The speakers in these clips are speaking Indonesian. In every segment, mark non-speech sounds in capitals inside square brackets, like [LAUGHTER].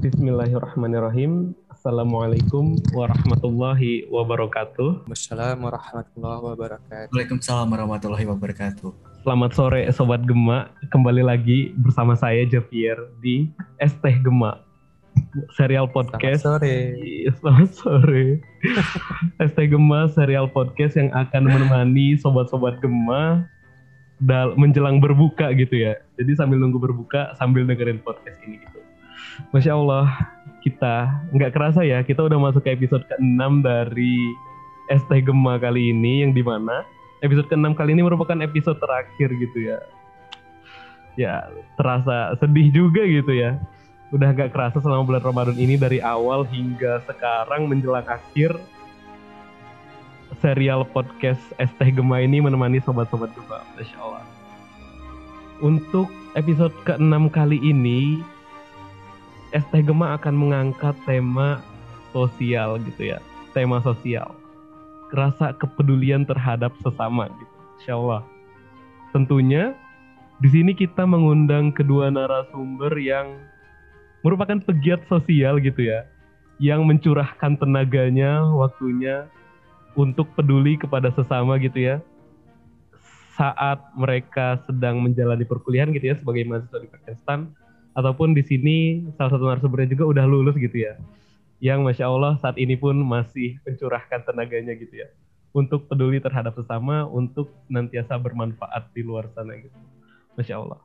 Bismillahirrahmanirrahim. Assalamualaikum warahmatullahi wabarakatuh. Assalamualaikum warahmatullahi wabarakatuh. Waalaikumsalam warahmatullahi wabarakatuh. Selamat sore Sobat Gema. Kembali lagi bersama saya Javier di Teh Gema. Serial podcast. Selamat sore. Iya, Selamat sore. [LAUGHS] Teh Gema serial podcast yang akan menemani sobat-sobat Gema dal menjelang berbuka gitu ya. Jadi sambil nunggu berbuka sambil dengerin podcast ini gitu. Masya Allah, kita nggak kerasa ya, kita udah masuk ke episode ke-6 dari Teh Gema kali ini yang di mana episode ke-6 kali ini merupakan episode terakhir gitu ya. Ya, terasa sedih juga gitu ya. Udah gak kerasa selama bulan Ramadan ini dari awal hingga sekarang menjelang akhir serial podcast Teh Gema ini menemani sobat-sobat Gema. Masya Allah. Untuk episode ke-6 kali ini, Teh Gema akan mengangkat tema sosial gitu ya. Tema sosial. Rasa kepedulian terhadap sesama gitu. Insya Allah. Tentunya di sini kita mengundang kedua narasumber yang merupakan pegiat sosial gitu ya. Yang mencurahkan tenaganya, waktunya untuk peduli kepada sesama gitu ya. Saat mereka sedang menjalani perkuliahan gitu ya sebagai mahasiswa di Pakistan ataupun di sini salah satu narasumbernya juga udah lulus gitu ya. Yang masya Allah saat ini pun masih mencurahkan tenaganya gitu ya untuk peduli terhadap sesama, untuk senantiasa bermanfaat di luar sana gitu. Masya Allah.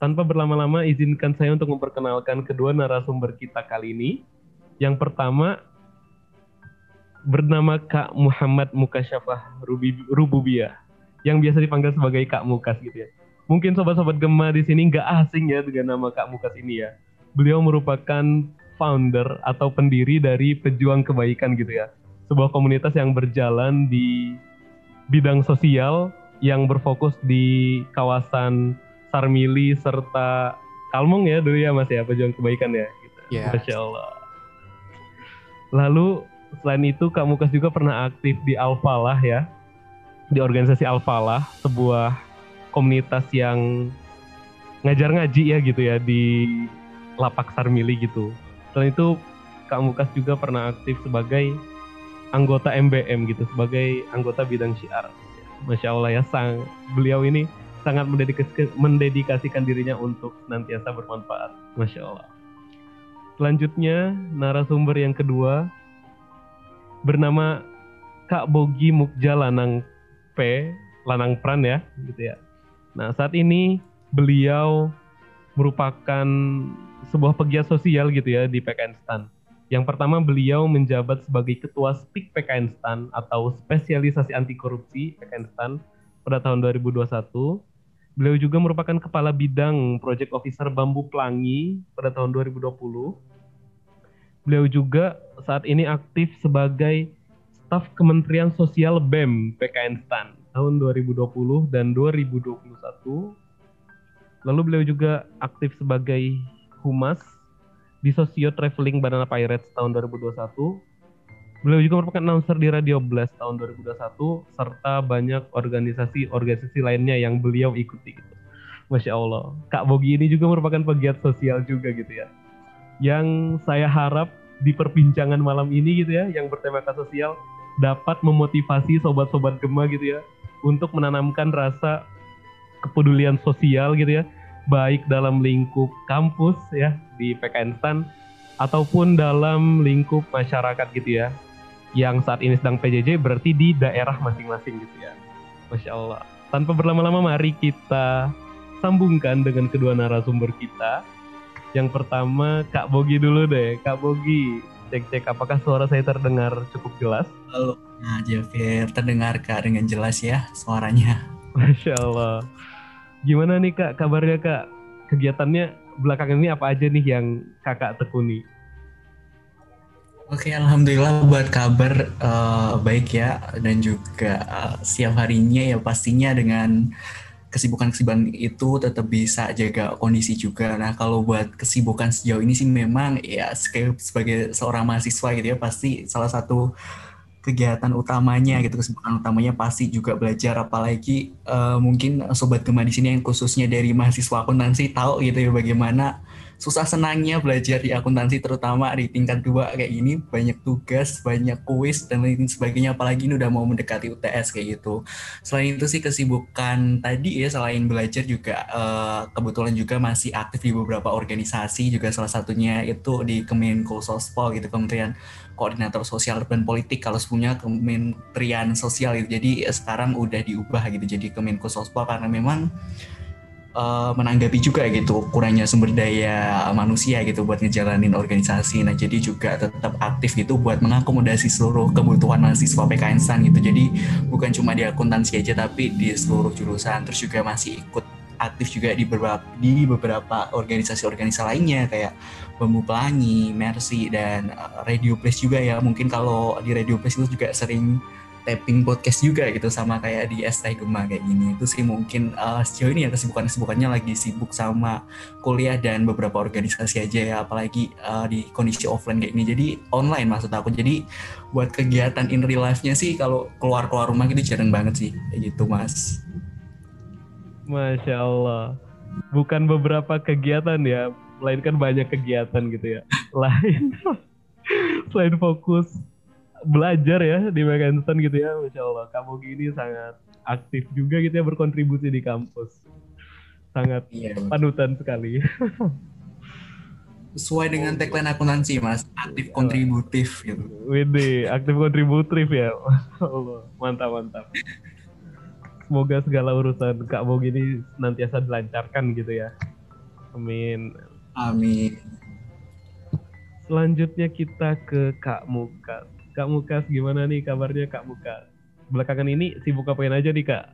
Tanpa berlama-lama, izinkan saya untuk memperkenalkan kedua narasumber kita kali ini. Yang pertama bernama Kak Muhammad Mukasyafah Rububiyah, yang biasa dipanggil sebagai Kak Mukas gitu ya. Mungkin sobat-sobat Gema di sini nggak asing ya dengan nama Kak Mukas ini ya. Beliau merupakan founder atau pendiri dari Pejuang Kebaikan gitu ya. Sebuah komunitas yang berjalan di bidang sosial yang berfokus di kawasan Sarmili serta Kalmong ya dulu ya Mas ya Pejuang Kebaikan ya gitu. Ya. Masya Allah. Lalu selain itu Kak Mukas juga pernah aktif di Alfalah ya. Di organisasi Alfalah, sebuah komunitas yang ngajar ngaji ya gitu ya di Lapak Sarmili gitu. Selain itu Kak Mukas juga pernah aktif sebagai anggota MBM gitu, sebagai anggota bidang syiar. Masya Allah ya, sang beliau ini sangat mendedikasi- mendedikasikan dirinya untuk senantiasa bermanfaat. Masya Allah. Selanjutnya narasumber yang kedua bernama Kak Bogi Mukja Lanang P, Lanang Pran ya, gitu ya. Nah saat ini beliau merupakan sebuah pegiat sosial gitu ya di PKN STAN. Yang pertama beliau menjabat sebagai Ketua SPIK PKN STAN atau Spesialisasi Anti Korupsi PKN STAN pada tahun 2021. Beliau juga merupakan Kepala Bidang Project Officer Bambu Pelangi pada tahun 2020. Beliau juga saat ini aktif sebagai staf Kementerian Sosial BEM PKN STAN tahun 2020 dan 2021. Lalu beliau juga aktif sebagai humas di Sosio Traveling Banana Pirates tahun 2021. Beliau juga merupakan announcer di Radio Blast tahun 2021 serta banyak organisasi-organisasi lainnya yang beliau ikuti gitu. Masya Allah. Kak Bogi ini juga merupakan pegiat sosial juga gitu ya. Yang saya harap di perbincangan malam ini gitu ya, yang bertemakan sosial dapat memotivasi sobat-sobat Gema gitu ya untuk menanamkan rasa kepedulian sosial gitu ya, baik dalam lingkup kampus ya di PKN STAN ataupun dalam lingkup masyarakat gitu ya, yang saat ini sedang PJJ berarti di daerah masing-masing gitu ya. Masya Allah. Tanpa berlama-lama mari kita sambungkan dengan kedua narasumber kita. Yang pertama Kak Bogi dulu deh. Kak Bogi, cek-cek apakah suara saya terdengar cukup jelas? Halo. Nah, Javier, terdengar Kak dengan jelas ya suaranya. Masya Allah. Gimana nih Kak kabarnya Kak? Kegiatannya belakangan ini apa aja nih yang Kakak tekuni? Oke, alhamdulillah buat kabar eh, baik ya dan juga eh, setiap harinya ya pastinya dengan kesibukan-kesibukan itu tetap bisa jaga kondisi juga. Nah, kalau buat kesibukan sejauh ini sih memang ya sebagai, sebagai seorang mahasiswa gitu ya pasti salah satu kegiatan utamanya gitu kesibukan utamanya pasti juga belajar. Apalagi eh, mungkin sobat gema di sini yang khususnya dari mahasiswa akuntansi tahu gitu ya bagaimana susah senangnya belajar di akuntansi terutama di tingkat dua kayak gini. Banyak tugas banyak kuis dan lain sebagainya. Apalagi ini udah mau mendekati UTS kayak gitu. Selain itu sih kesibukan tadi ya selain belajar juga uh, kebetulan juga masih aktif di beberapa organisasi. Juga salah satunya itu di Kemenko Sospo gitu Kementerian Koordinator Sosial dan Politik. Kalau sebelumnya Kementerian Sosial gitu. Jadi sekarang udah diubah gitu jadi Kemenko Sospo karena memang uh, menanggapi juga gitu kurangnya sumber daya manusia gitu buat ngejalanin organisasi. Nah jadi juga tetap aktif gitu buat mengakomodasi seluruh kebutuhan mahasiswa PKN STAN gitu. Jadi bukan cuma di akuntansi aja tapi di seluruh jurusan. Terus juga masih ikut aktif juga di beberapa di beberapa organisasi-organisasi lainnya kayak Bambu Pelangi, Mercy dan uh, Radio Place juga ya. Mungkin kalau di Radio Place itu juga sering tapping podcast juga gitu sama kayak di Estai Gema kayak gini. Itu sih mungkin uh, sejauh ini ya kesibukan kesibukannya lagi sibuk sama kuliah dan beberapa organisasi aja ya apalagi uh, di kondisi offline kayak ini jadi online maksud aku. Jadi buat kegiatan in real life-nya sih kalau keluar keluar rumah gitu jarang banget sih. Kayak gitu mas. Masya Allah. Bukan beberapa kegiatan ya melainkan banyak kegiatan gitu ya. [LAUGHS] Lain [LAUGHS] selain fokus belajar ya di Mekanton gitu ya, Masya Allah. Kamu gini sangat aktif juga gitu ya berkontribusi di kampus. Sangat iya, panutan sekali. [LAUGHS] Sesuai dengan tagline akuntansi mas, aktif kontributif gitu. Widi, aktif kontributif ya. [LAUGHS] Allah, mantap mantap. Semoga segala urusan Kak Bogi ini nantiasa dilancarkan gitu ya. Amin. Amin. Selanjutnya kita ke Kak Muka. Kak Mukas gimana nih kabarnya Kak Mukas? Belakangan ini sibuk apain aja nih Kak?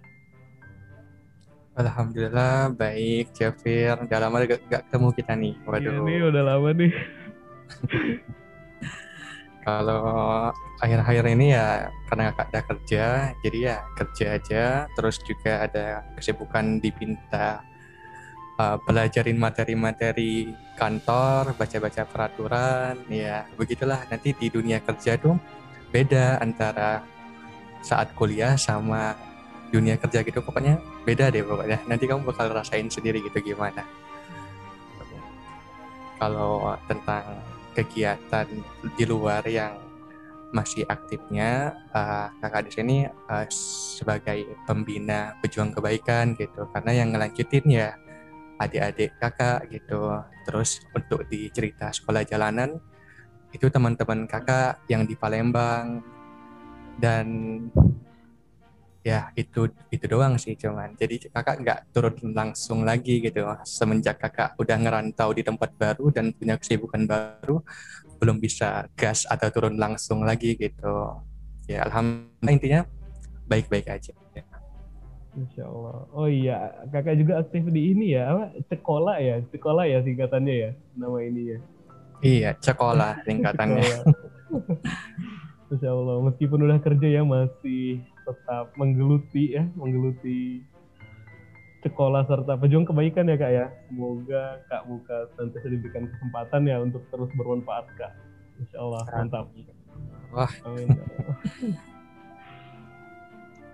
Alhamdulillah baik Jafir. Udah lama gak, gak ketemu kita nih. Waduh. Iya nih udah lama nih. [LAUGHS] Kalau akhir-akhir ini ya karena kakak ada kerja, jadi ya kerja aja. Terus juga ada kesibukan dipinta uh, belajarin materi-materi kantor, baca-baca peraturan, ya begitulah. Nanti di dunia kerja tuh beda antara saat kuliah sama dunia kerja gitu. Pokoknya beda deh pokoknya. Nanti kamu bakal rasain sendiri gitu gimana. Kalau tentang kegiatan di luar yang masih aktifnya uh, kakak di sini uh, sebagai pembina pejuang kebaikan gitu. Karena yang ngelanjutin ya adik-adik kakak gitu. Terus untuk di cerita sekolah jalanan itu teman-teman kakak yang di Palembang. Dan ya itu itu doang sih cuman. Jadi kakak nggak turun langsung lagi gitu. Semenjak kakak udah ngerantau di tempat baru dan punya kesibukan baru belum bisa gas atau turun langsung lagi gitu. Ya alhamdulillah intinya baik-baik aja Insya Allah. Oh iya, kakak juga aktif di ini ya, apa? Cekola ya, Cekola ya singkatannya ya, nama ini ya. Iya, Cekola singkatannya. [LAUGHS] Insya Allah, meskipun udah kerja ya masih tetap menggeluti ya, menggeluti sekolah serta pejuang kebaikan ya kak ya. Semoga kak Muka nanti diberikan kesempatan ya untuk terus bermanfaat kak. Insya Allah, mantap. Wah. Amin.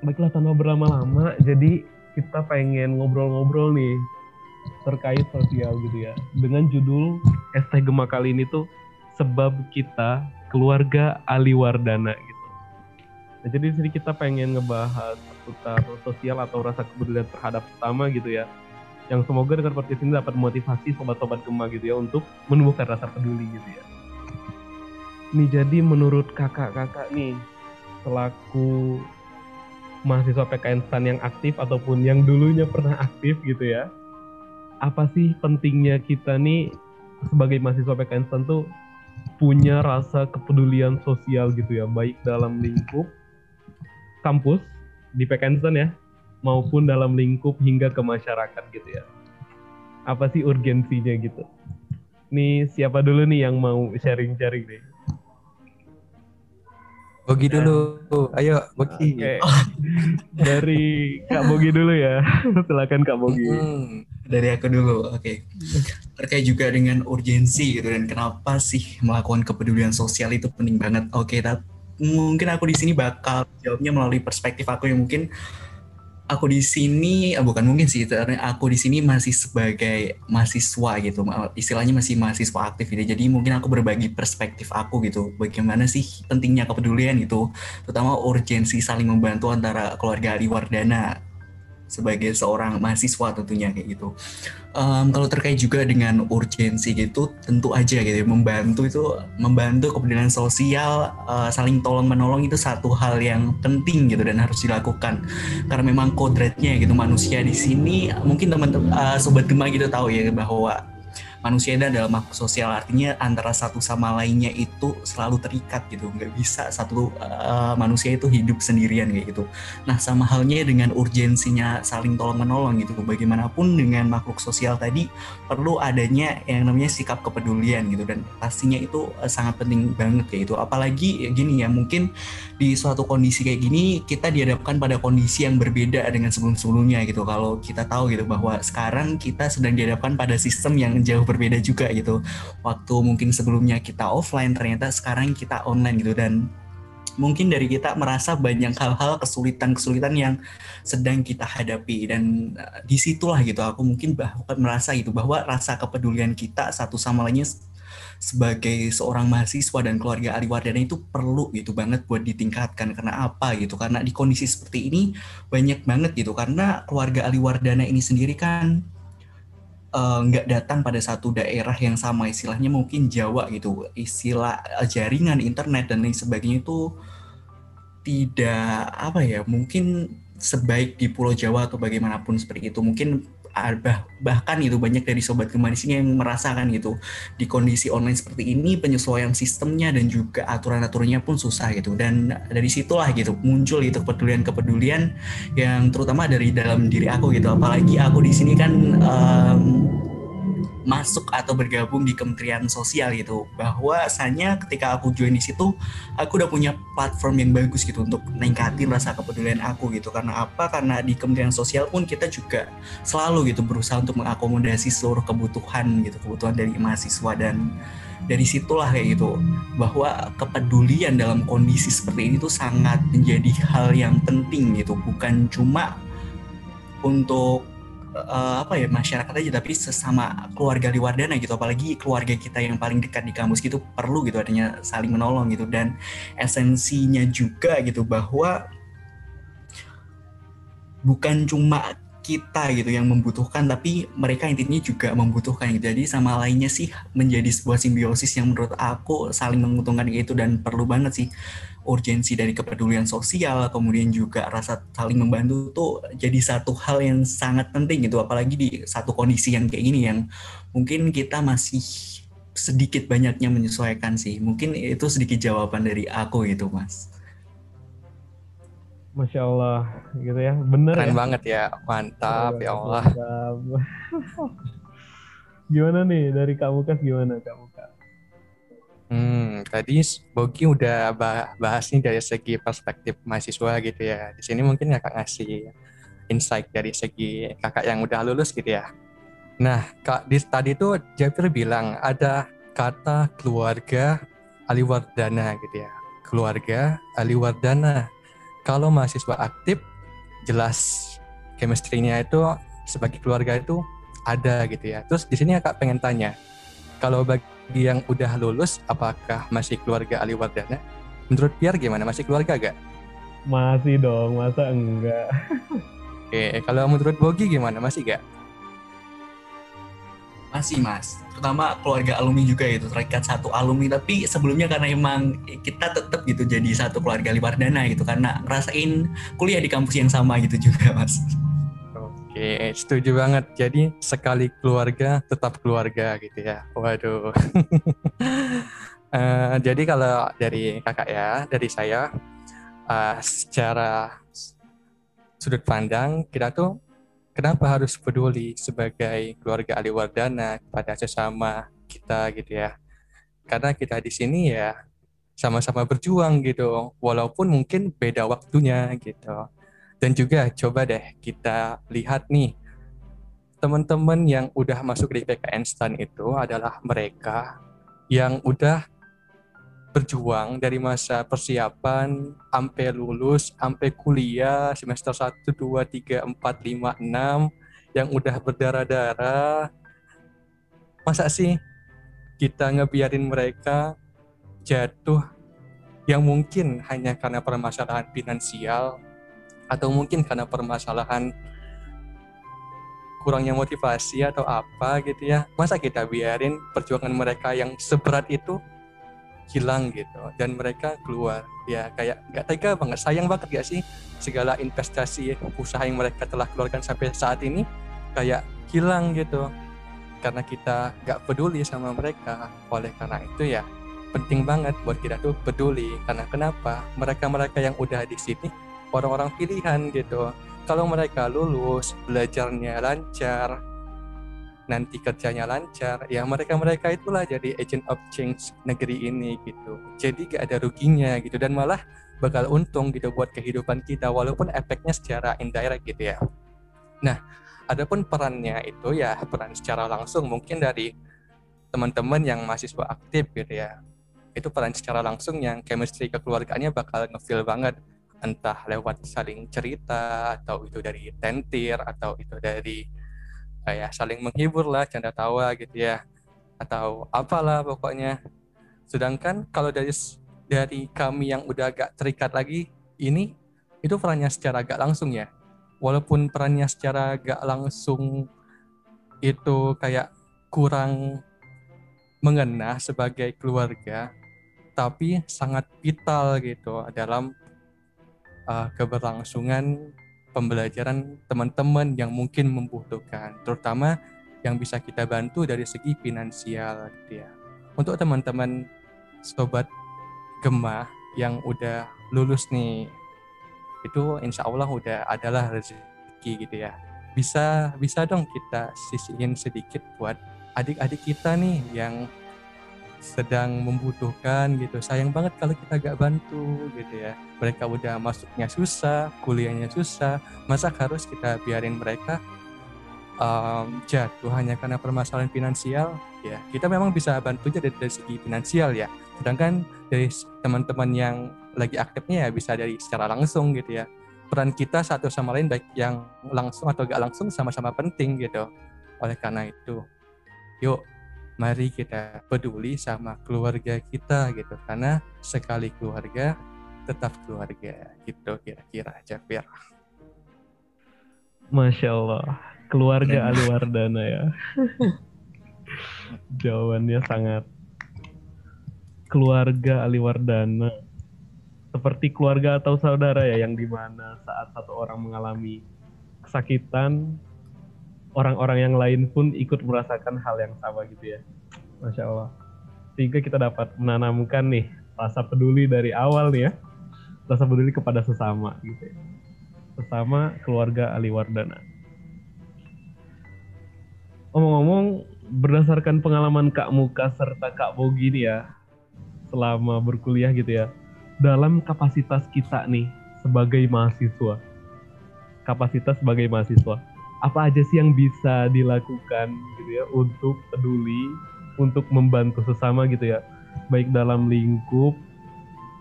Baiklah tanpa berlama-lama jadi kita pengen ngobrol-ngobrol nih terkait sosial gitu ya dengan judul ST Gema kali ini tuh sebab kita keluarga Ali Wardana gitu. Nah, jadi di sini kita pengen ngebahas seputar sosial atau rasa kepedulian terhadap sesama gitu ya. Yang semoga dengan podcast ini dapat motivasi sobat-sobat Gema gitu ya untuk menumbuhkan rasa peduli gitu ya. Nih jadi menurut kakak-kakak nih selaku mahasiswa PKN STAN yang aktif ataupun yang dulunya pernah aktif gitu ya. Apa sih pentingnya kita nih sebagai mahasiswa PKN STAN tuh punya rasa kepedulian sosial gitu ya, baik dalam lingkup kampus di PKN STAN ya, maupun dalam lingkup hingga ke masyarakat gitu ya. Apa sih urgensinya gitu? Nih siapa dulu nih yang mau sharing-sharing nih? Bogi nah. dulu. Ayo, Bogi. Okay. Dari Kak Bogi dulu ya. [LAUGHS] Silakan Kak Bogi. Hmm, dari aku dulu. Oke. Okay. Terkait juga dengan urgensi gitu dan kenapa sih melakukan kepedulian sosial itu penting banget. Oke, okay, mungkin aku di sini bakal jawabnya melalui perspektif aku yang mungkin aku di sini eh, bukan mungkin sih aku di sini masih sebagai mahasiswa gitu. Istilahnya masih mahasiswa aktif gitu. Jadi mungkin aku berbagi perspektif aku gitu. Bagaimana sih pentingnya kepedulian gitu. Terutama urgensi saling membantu antara keluarga Ali Wardana sebagai seorang mahasiswa tentunya kayak gitu. Um, kalau terkait juga dengan urgensi gitu, tentu aja gitu ya, membantu itu membantu kepedulian sosial, uh, saling tolong menolong itu satu hal yang penting gitu dan harus dilakukan karena memang kodratnya gitu manusia di sini mungkin teman-teman uh, sobat gema gitu tahu ya bahwa manusia itu adalah makhluk sosial. Artinya antara satu sama lainnya itu selalu terikat gitu. Nggak bisa satu uh, manusia itu hidup sendirian kayak gitu. Nah sama halnya dengan urgensinya saling tolong menolong gitu. Bagaimanapun dengan makhluk sosial tadi perlu adanya yang namanya sikap kepedulian gitu. Dan pastinya itu uh, sangat penting banget kayak gitu. Apalagi ya gini ya mungkin di suatu kondisi kayak gini kita dihadapkan pada kondisi yang berbeda dengan sebelum-sebelumnya gitu. Kalau kita tahu gitu bahwa sekarang kita sedang dihadapkan pada sistem yang jauh berbeda juga gitu. Waktu mungkin sebelumnya kita offline ternyata sekarang kita online gitu. Dan mungkin dari kita merasa banyak hal-hal kesulitan-kesulitan yang sedang kita hadapi. Dan uh, di situlah gitu aku mungkin bahkan merasa gitu bahwa rasa kepedulian kita satu sama lainnya sebagai seorang mahasiswa dan keluarga Ali Wardana itu perlu gitu banget buat ditingkatkan. Karena apa gitu? Karena di kondisi seperti ini banyak banget gitu. Karena keluarga Ali Wardana ini sendiri kan Eh, nggak uh, datang pada satu daerah yang sama istilahnya mungkin Jawa gitu. Istilah uh, jaringan internet dan lain sebagainya itu tidak apa ya mungkin sebaik di Pulau Jawa atau bagaimanapun seperti itu. Mungkin bah, bahkan itu banyak dari sobat sini yang merasakan gitu di kondisi online seperti ini penyesuaian sistemnya dan juga aturan-aturannya pun susah gitu. Dan dari situlah gitu muncul itu kepedulian-kepedulian yang terutama dari dalam diri aku gitu. Apalagi aku di sini kan um, masuk atau bergabung di Kementerian Sosial gitu. Bahwasanya ketika aku join di situ aku udah punya platform yang bagus gitu untuk meningkatin rasa kepedulian aku gitu. Karena apa? Karena di Kementerian Sosial pun kita juga selalu gitu berusaha untuk mengakomodasi seluruh kebutuhan gitu kebutuhan dari mahasiswa dan dari situlah kayak gitu. Bahwa kepedulian dalam kondisi seperti ini tuh sangat menjadi hal yang penting gitu. Bukan cuma untuk uh, apa ya masyarakat aja tapi sesama keluarga Liwardana gitu apalagi keluarga kita yang paling dekat di kampus gitu perlu gitu adanya saling menolong gitu dan esensinya juga gitu bahwa bukan cuma kita gitu yang membutuhkan tapi mereka intinya juga membutuhkan gitu. jadi sama lainnya sih menjadi sebuah simbiosis yang menurut aku saling menguntungkan gitu dan perlu banget sih urgensi dari kepedulian sosial kemudian juga rasa saling membantu tuh jadi satu hal yang sangat penting gitu apalagi di satu kondisi yang kayak gini yang mungkin kita masih sedikit banyaknya menyesuaikan sih. Mungkin itu sedikit jawaban dari aku gitu mas. Masya Allah gitu ya. Bener keren ya? banget ya. Mantap ya Allah. Mantap. [LAUGHS] gimana nih? Dari kamu kas gimana kamu Hmm, tadi Bogi udah bahas nih dari segi perspektif mahasiswa gitu ya. Di sini mungkin kakak ngasih insight dari segi kakak yang udah lulus gitu ya. Nah, kak di tadi tuh Jafir bilang ada kata keluarga Aliwardana gitu ya. Keluarga Aliwardana. Kalau mahasiswa aktif, jelas chemistry-nya itu sebagai keluarga itu ada gitu ya. Terus di sini kakak pengen tanya, kalau bagi yang udah lulus, apakah masih keluarga Ali Wardana? Menurut Pierre gimana? Masih keluarga gak? Masih dong, masa enggak? Oke, kalau menurut Bogi gimana? Masih gak? Masih mas, terutama keluarga alumni juga itu terikat satu alumni. Tapi sebelumnya karena emang kita tetap gitu jadi satu keluarga Wardana gitu karena ngerasain kuliah di kampus yang sama gitu juga mas. Oke, setuju banget. Jadi sekali keluarga tetap keluarga gitu ya. Waduh. uh, [LAUGHS] jadi kalau dari kakak ya, dari saya, uh, secara sudut pandang kita tuh kenapa harus peduli sebagai keluarga Ali Wardana pada sesama kita gitu ya. Karena kita di sini ya sama-sama berjuang gitu, walaupun mungkin beda waktunya gitu dan juga coba deh kita lihat nih, teman-teman yang udah masuk di PKN STAN itu adalah mereka yang udah berjuang dari masa persiapan sampai lulus, sampai kuliah semester 1, 2, 3, 4, 5, 6 yang udah berdarah-darah. Masa sih kita ngebiarin mereka jatuh yang mungkin hanya karena permasalahan finansial atau mungkin karena permasalahan kurangnya motivasi atau apa gitu ya. Masa kita biarin perjuangan mereka yang seberat itu hilang gitu dan mereka keluar. Ya kayak nggak tega banget sayang banget gak sih segala investasi usaha yang mereka telah keluarkan sampai saat ini kayak hilang gitu. Karena kita nggak peduli sama mereka. Oleh karena itu ya penting banget buat kita tuh peduli. Karena kenapa? Mereka-mereka yang udah di sini orang-orang pilihan gitu. Kalau mereka lulus belajarnya lancar nanti kerjanya lancar ya mereka mereka itulah jadi agent of change negeri ini gitu. Jadi gak ada ruginya gitu dan malah bakal untung gitu buat kehidupan kita walaupun efeknya secara indirect gitu ya. Nah adapun perannya itu ya peran secara langsung mungkin dari teman-teman yang mahasiswa aktif gitu ya. Itu peran secara langsung yang chemistry kekeluargaannya bakal ngefeel banget entah lewat saling cerita atau itu dari tentir atau itu dari kayak saling menghibur lah canda tawa gitu ya atau apalah pokoknya. Sedangkan kalau dari dari kami yang udah agak terikat lagi ini itu perannya secara agak langsung ya. Walaupun perannya secara agak langsung itu kayak kurang mengena sebagai keluarga tapi sangat vital gitu dalam uh, keberlangsungan pembelajaran teman-teman yang mungkin membutuhkan, terutama yang bisa kita bantu dari segi finansial gitu ya. Untuk teman-teman sobat gemah yang udah lulus nih, itu insya Allah udah adalah rezeki gitu ya. Bisa bisa dong kita sisihin sedikit buat adik-adik kita nih yang sedang membutuhkan gitu. Sayang banget kalau kita gak bantu gitu ya. Mereka udah masuknya susah kuliahnya susah masa harus kita biarin mereka um, jatuh hanya karena permasalahan finansial? Ya kita memang bisa bantu aja dari, dari segi finansial ya. Sedangkan dari teman-teman yang lagi aktifnya ya bisa dari secara langsung gitu ya. Peran kita satu sama lain baik yang langsung atau gak langsung sama-sama penting gitu. Oleh karena itu yuk mari kita peduli sama keluarga kita gitu karena sekali keluarga tetap keluarga gitu kira-kira Jafir. Masya Allah keluarga Ali Wardana ya. [LAUGHS] Jawabannya sangat keluarga Ali Wardana seperti keluarga atau saudara ya yang di mana saat satu orang mengalami kesakitan orang-orang yang lain pun ikut merasakan hal yang sama gitu ya. Masya Allah. Sehingga kita dapat menanamkan nih rasa peduli dari awal nih ya. Rasa peduli kepada sesama gitu ya. Sesama keluarga Ali Wardana. Omong-omong, berdasarkan pengalaman Kak Muka serta Kak Bogi nih ya, selama berkuliah gitu ya, dalam kapasitas kita nih sebagai mahasiswa, kapasitas sebagai mahasiswa, apa aja sih yang bisa dilakukan gitu ya untuk peduli untuk membantu sesama gitu ya baik dalam lingkup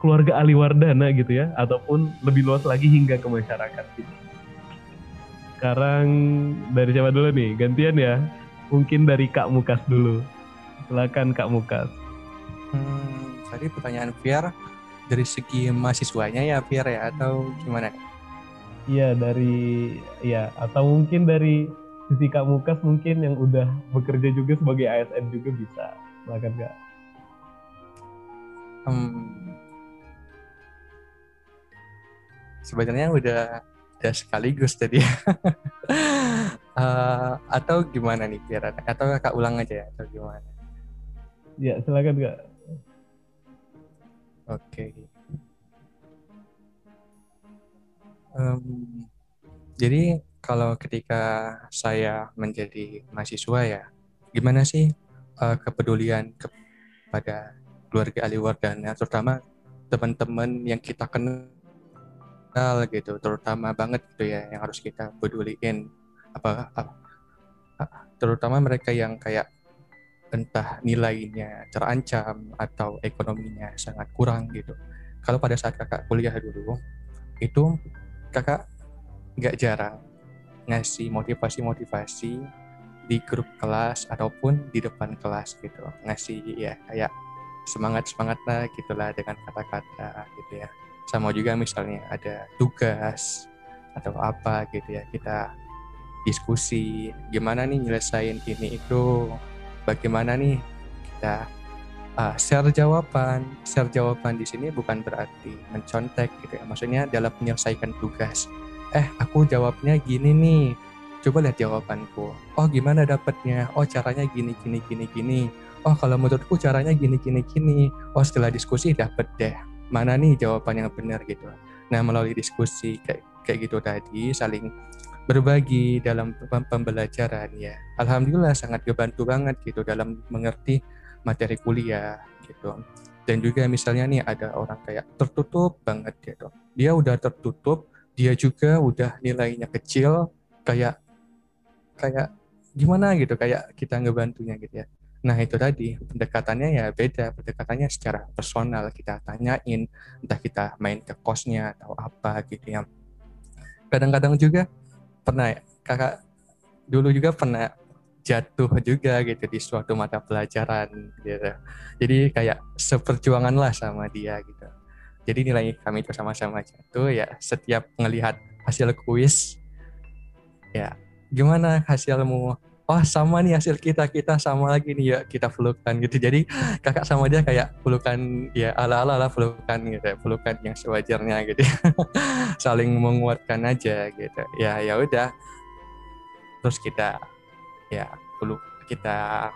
keluarga Ali Wardana gitu ya ataupun lebih luas lagi hingga ke masyarakat gitu. Sekarang dari siapa dulu nih? Gantian ya. Mungkin dari Kak Mukas dulu. Silakan Kak Mukas. Hmm, tadi pertanyaan Fiar dari segi mahasiswanya ya Fiar ya atau gimana? Iya dari ya atau mungkin dari sisi Kak Mukas mungkin yang udah bekerja juga sebagai ASN juga bisa silakan Kak. Hmm, sebenarnya udah udah sekaligus tadi uh, [LAUGHS] atau gimana nih biar atau kakak ulang aja ya atau gimana? Ya silakan Kak. Oke. Okay. Um, jadi kalau ketika saya menjadi mahasiswa ya, gimana sih uh, kepedulian kepada keluarga Ali Wardana, terutama teman-teman yang kita kenal gitu, terutama banget gitu ya, yang harus kita peduliin apa, apa terutama mereka yang kayak entah nilainya terancam atau ekonominya sangat kurang gitu. Kalau pada saat kakak kuliah dulu, itu kakak nggak jarang ngasih motivasi-motivasi di grup kelas ataupun di depan kelas gitu ngasih ya kayak semangat semangat lah gitulah dengan kata-kata gitu ya. Sama juga misalnya ada tugas atau apa gitu ya kita diskusi gimana nih nyelesain ini itu? Bagaimana nih kita uh, share jawaban. Share jawaban di sini bukan berarti mencontek gitu ya. Maksudnya dalam menyelesaikan tugas. Eh aku jawabnya gini nih. Coba lihat jawabanku. Oh gimana dapatnya? Oh caranya gini gini gini gini. Oh kalau menurutku caranya gini gini gini. Oh setelah diskusi dapet deh. Mana nih jawaban yang benar gitu. Nah melalui diskusi kayak kayak gitu tadi saling berbagi dalam pembelajaran ya. Alhamdulillah sangat kebantu banget gitu dalam mengerti materi kuliah gitu. Dan juga misalnya nih ada orang kayak tertutup banget gitu. Dia udah tertutup dia juga udah nilainya kecil kayak kayak gimana gitu kayak kita ngebantunya gitu ya. Nah itu tadi pendekatannya ya beda. Pendekatannya secara personal kita tanyain entah kita main ke kosnya atau apa gitu ya. Kadang-kadang juga pernah kakak dulu juga pernah jatuh juga gitu di suatu mata pelajaran gitu. Jadi kayak seperjuangan lah sama dia gitu. Jadi nilai kami itu sama-sama jatuh ya setiap ngelihat hasil kuis ya gimana hasilmu? Oh sama nih hasil kita kita sama lagi nih ya kita pelukan gitu. Jadi kakak sama dia kayak pelukan ya ala ala lah pelukan gitu ya, pelukan yang sewajarnya gitu. [LAUGHS] Saling menguatkan aja gitu. Ya ya udah. Terus kita ya peluk kita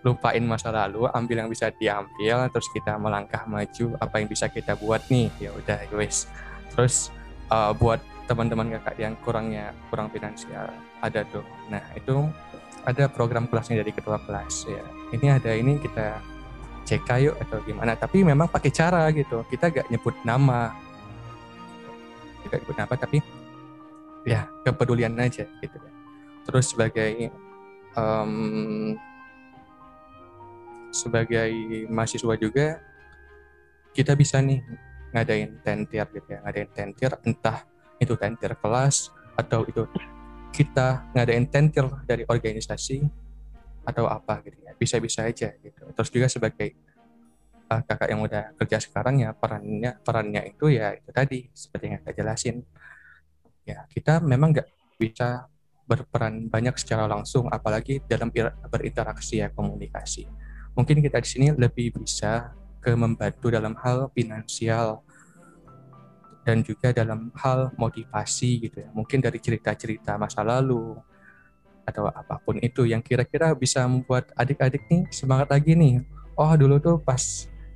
lupain masa lalu ambil yang bisa diambil terus kita melangkah maju apa yang bisa kita buat nih. Ya udah guys terus uh, buat teman-teman kakak yang kurangnya kurang finansial ada tuh. Nah itu ada program kelasnya dari ketua kelas ya. Ini ada ini kita cek kayu atau gimana. Tapi memang pakai cara gitu. Kita gak nyebut nama. Tidak nyebut nama tapi ya kepedulian aja gitu terus sebagai um, sebagai mahasiswa juga kita bisa nih ngadain tentir gitu ya ngadain tentir entah itu tentir kelas atau itu kita ngadain tentir dari organisasi atau apa gitu ya bisa-bisa aja gitu. Terus juga sebagai uh, kakak yang udah kerja sekarang ya perannya perannya itu ya itu tadi seperti yang saya jelasin. Ya kita memang nggak bisa berperan banyak secara langsung apalagi dalam berinteraksi ya komunikasi mungkin kita di sini lebih bisa ke membantu dalam hal finansial dan juga dalam hal motivasi gitu ya. Mungkin dari cerita-cerita masa lalu atau apa pun itu yang kira-kira bisa membuat adik-adik nih semangat lagi nih. Oh, dulu tuh pas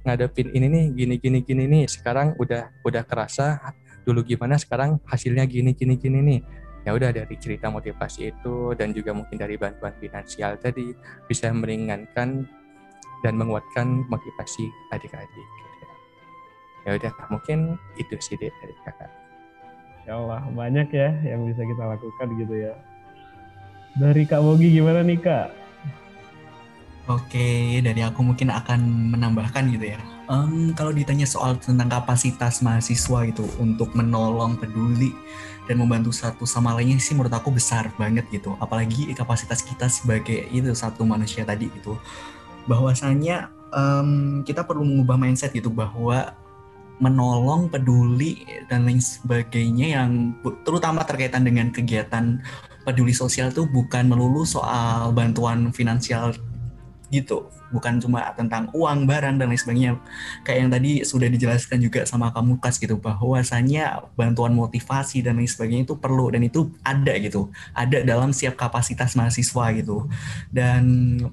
ngadepin ini nih gini gini gini nih, sekarang udah udah kerasa dulu gimana sekarang hasilnya gini gini gini nih. Ya udah dari cerita motivasi itu dan juga mungkin dari bantuan finansial tadi bisa meringankan dan menguatkan motivasi adik-adik. Ya udah mungkin itu sih deh dari kakak. Ya Allah banyak ya yang bisa kita lakukan gitu ya. Dari kak Bogi gimana nih kak Oke, dari aku mungkin akan menambahkan gitu ya. Um, kalau ditanya soal tentang kapasitas mahasiswa gitu untuk menolong, peduli, dan membantu satu sama lainnya sih menurut aku besar banget gitu. Apalagi kapasitas kita sebagai itu satu manusia tadi itu. Bahwasanya um, kita perlu mengubah mindset gitu bahwa menolong, peduli dan lain sebagainya yang terutama terkaitan dengan kegiatan peduli sosial itu bukan melulu soal bantuan finansial gitu. Bukan cuma tentang uang barang dan lain sebagainya. Kayak yang tadi sudah dijelaskan juga sama kamu kas gitu bahwasanya bantuan motivasi dan lain sebagainya itu perlu dan itu ada gitu. Ada dalam setiap kapasitas mahasiswa gitu. Dan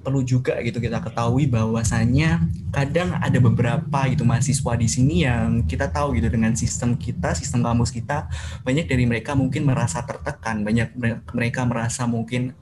perlu juga gitu kita ketahui bahwasanya kadang ada beberapa gitu mahasiswa di sini yang kita tahu gitu dengan sistem kita sistem kampus kita banyak dari mereka mungkin merasa tertekan banyak mereka merasa mungkin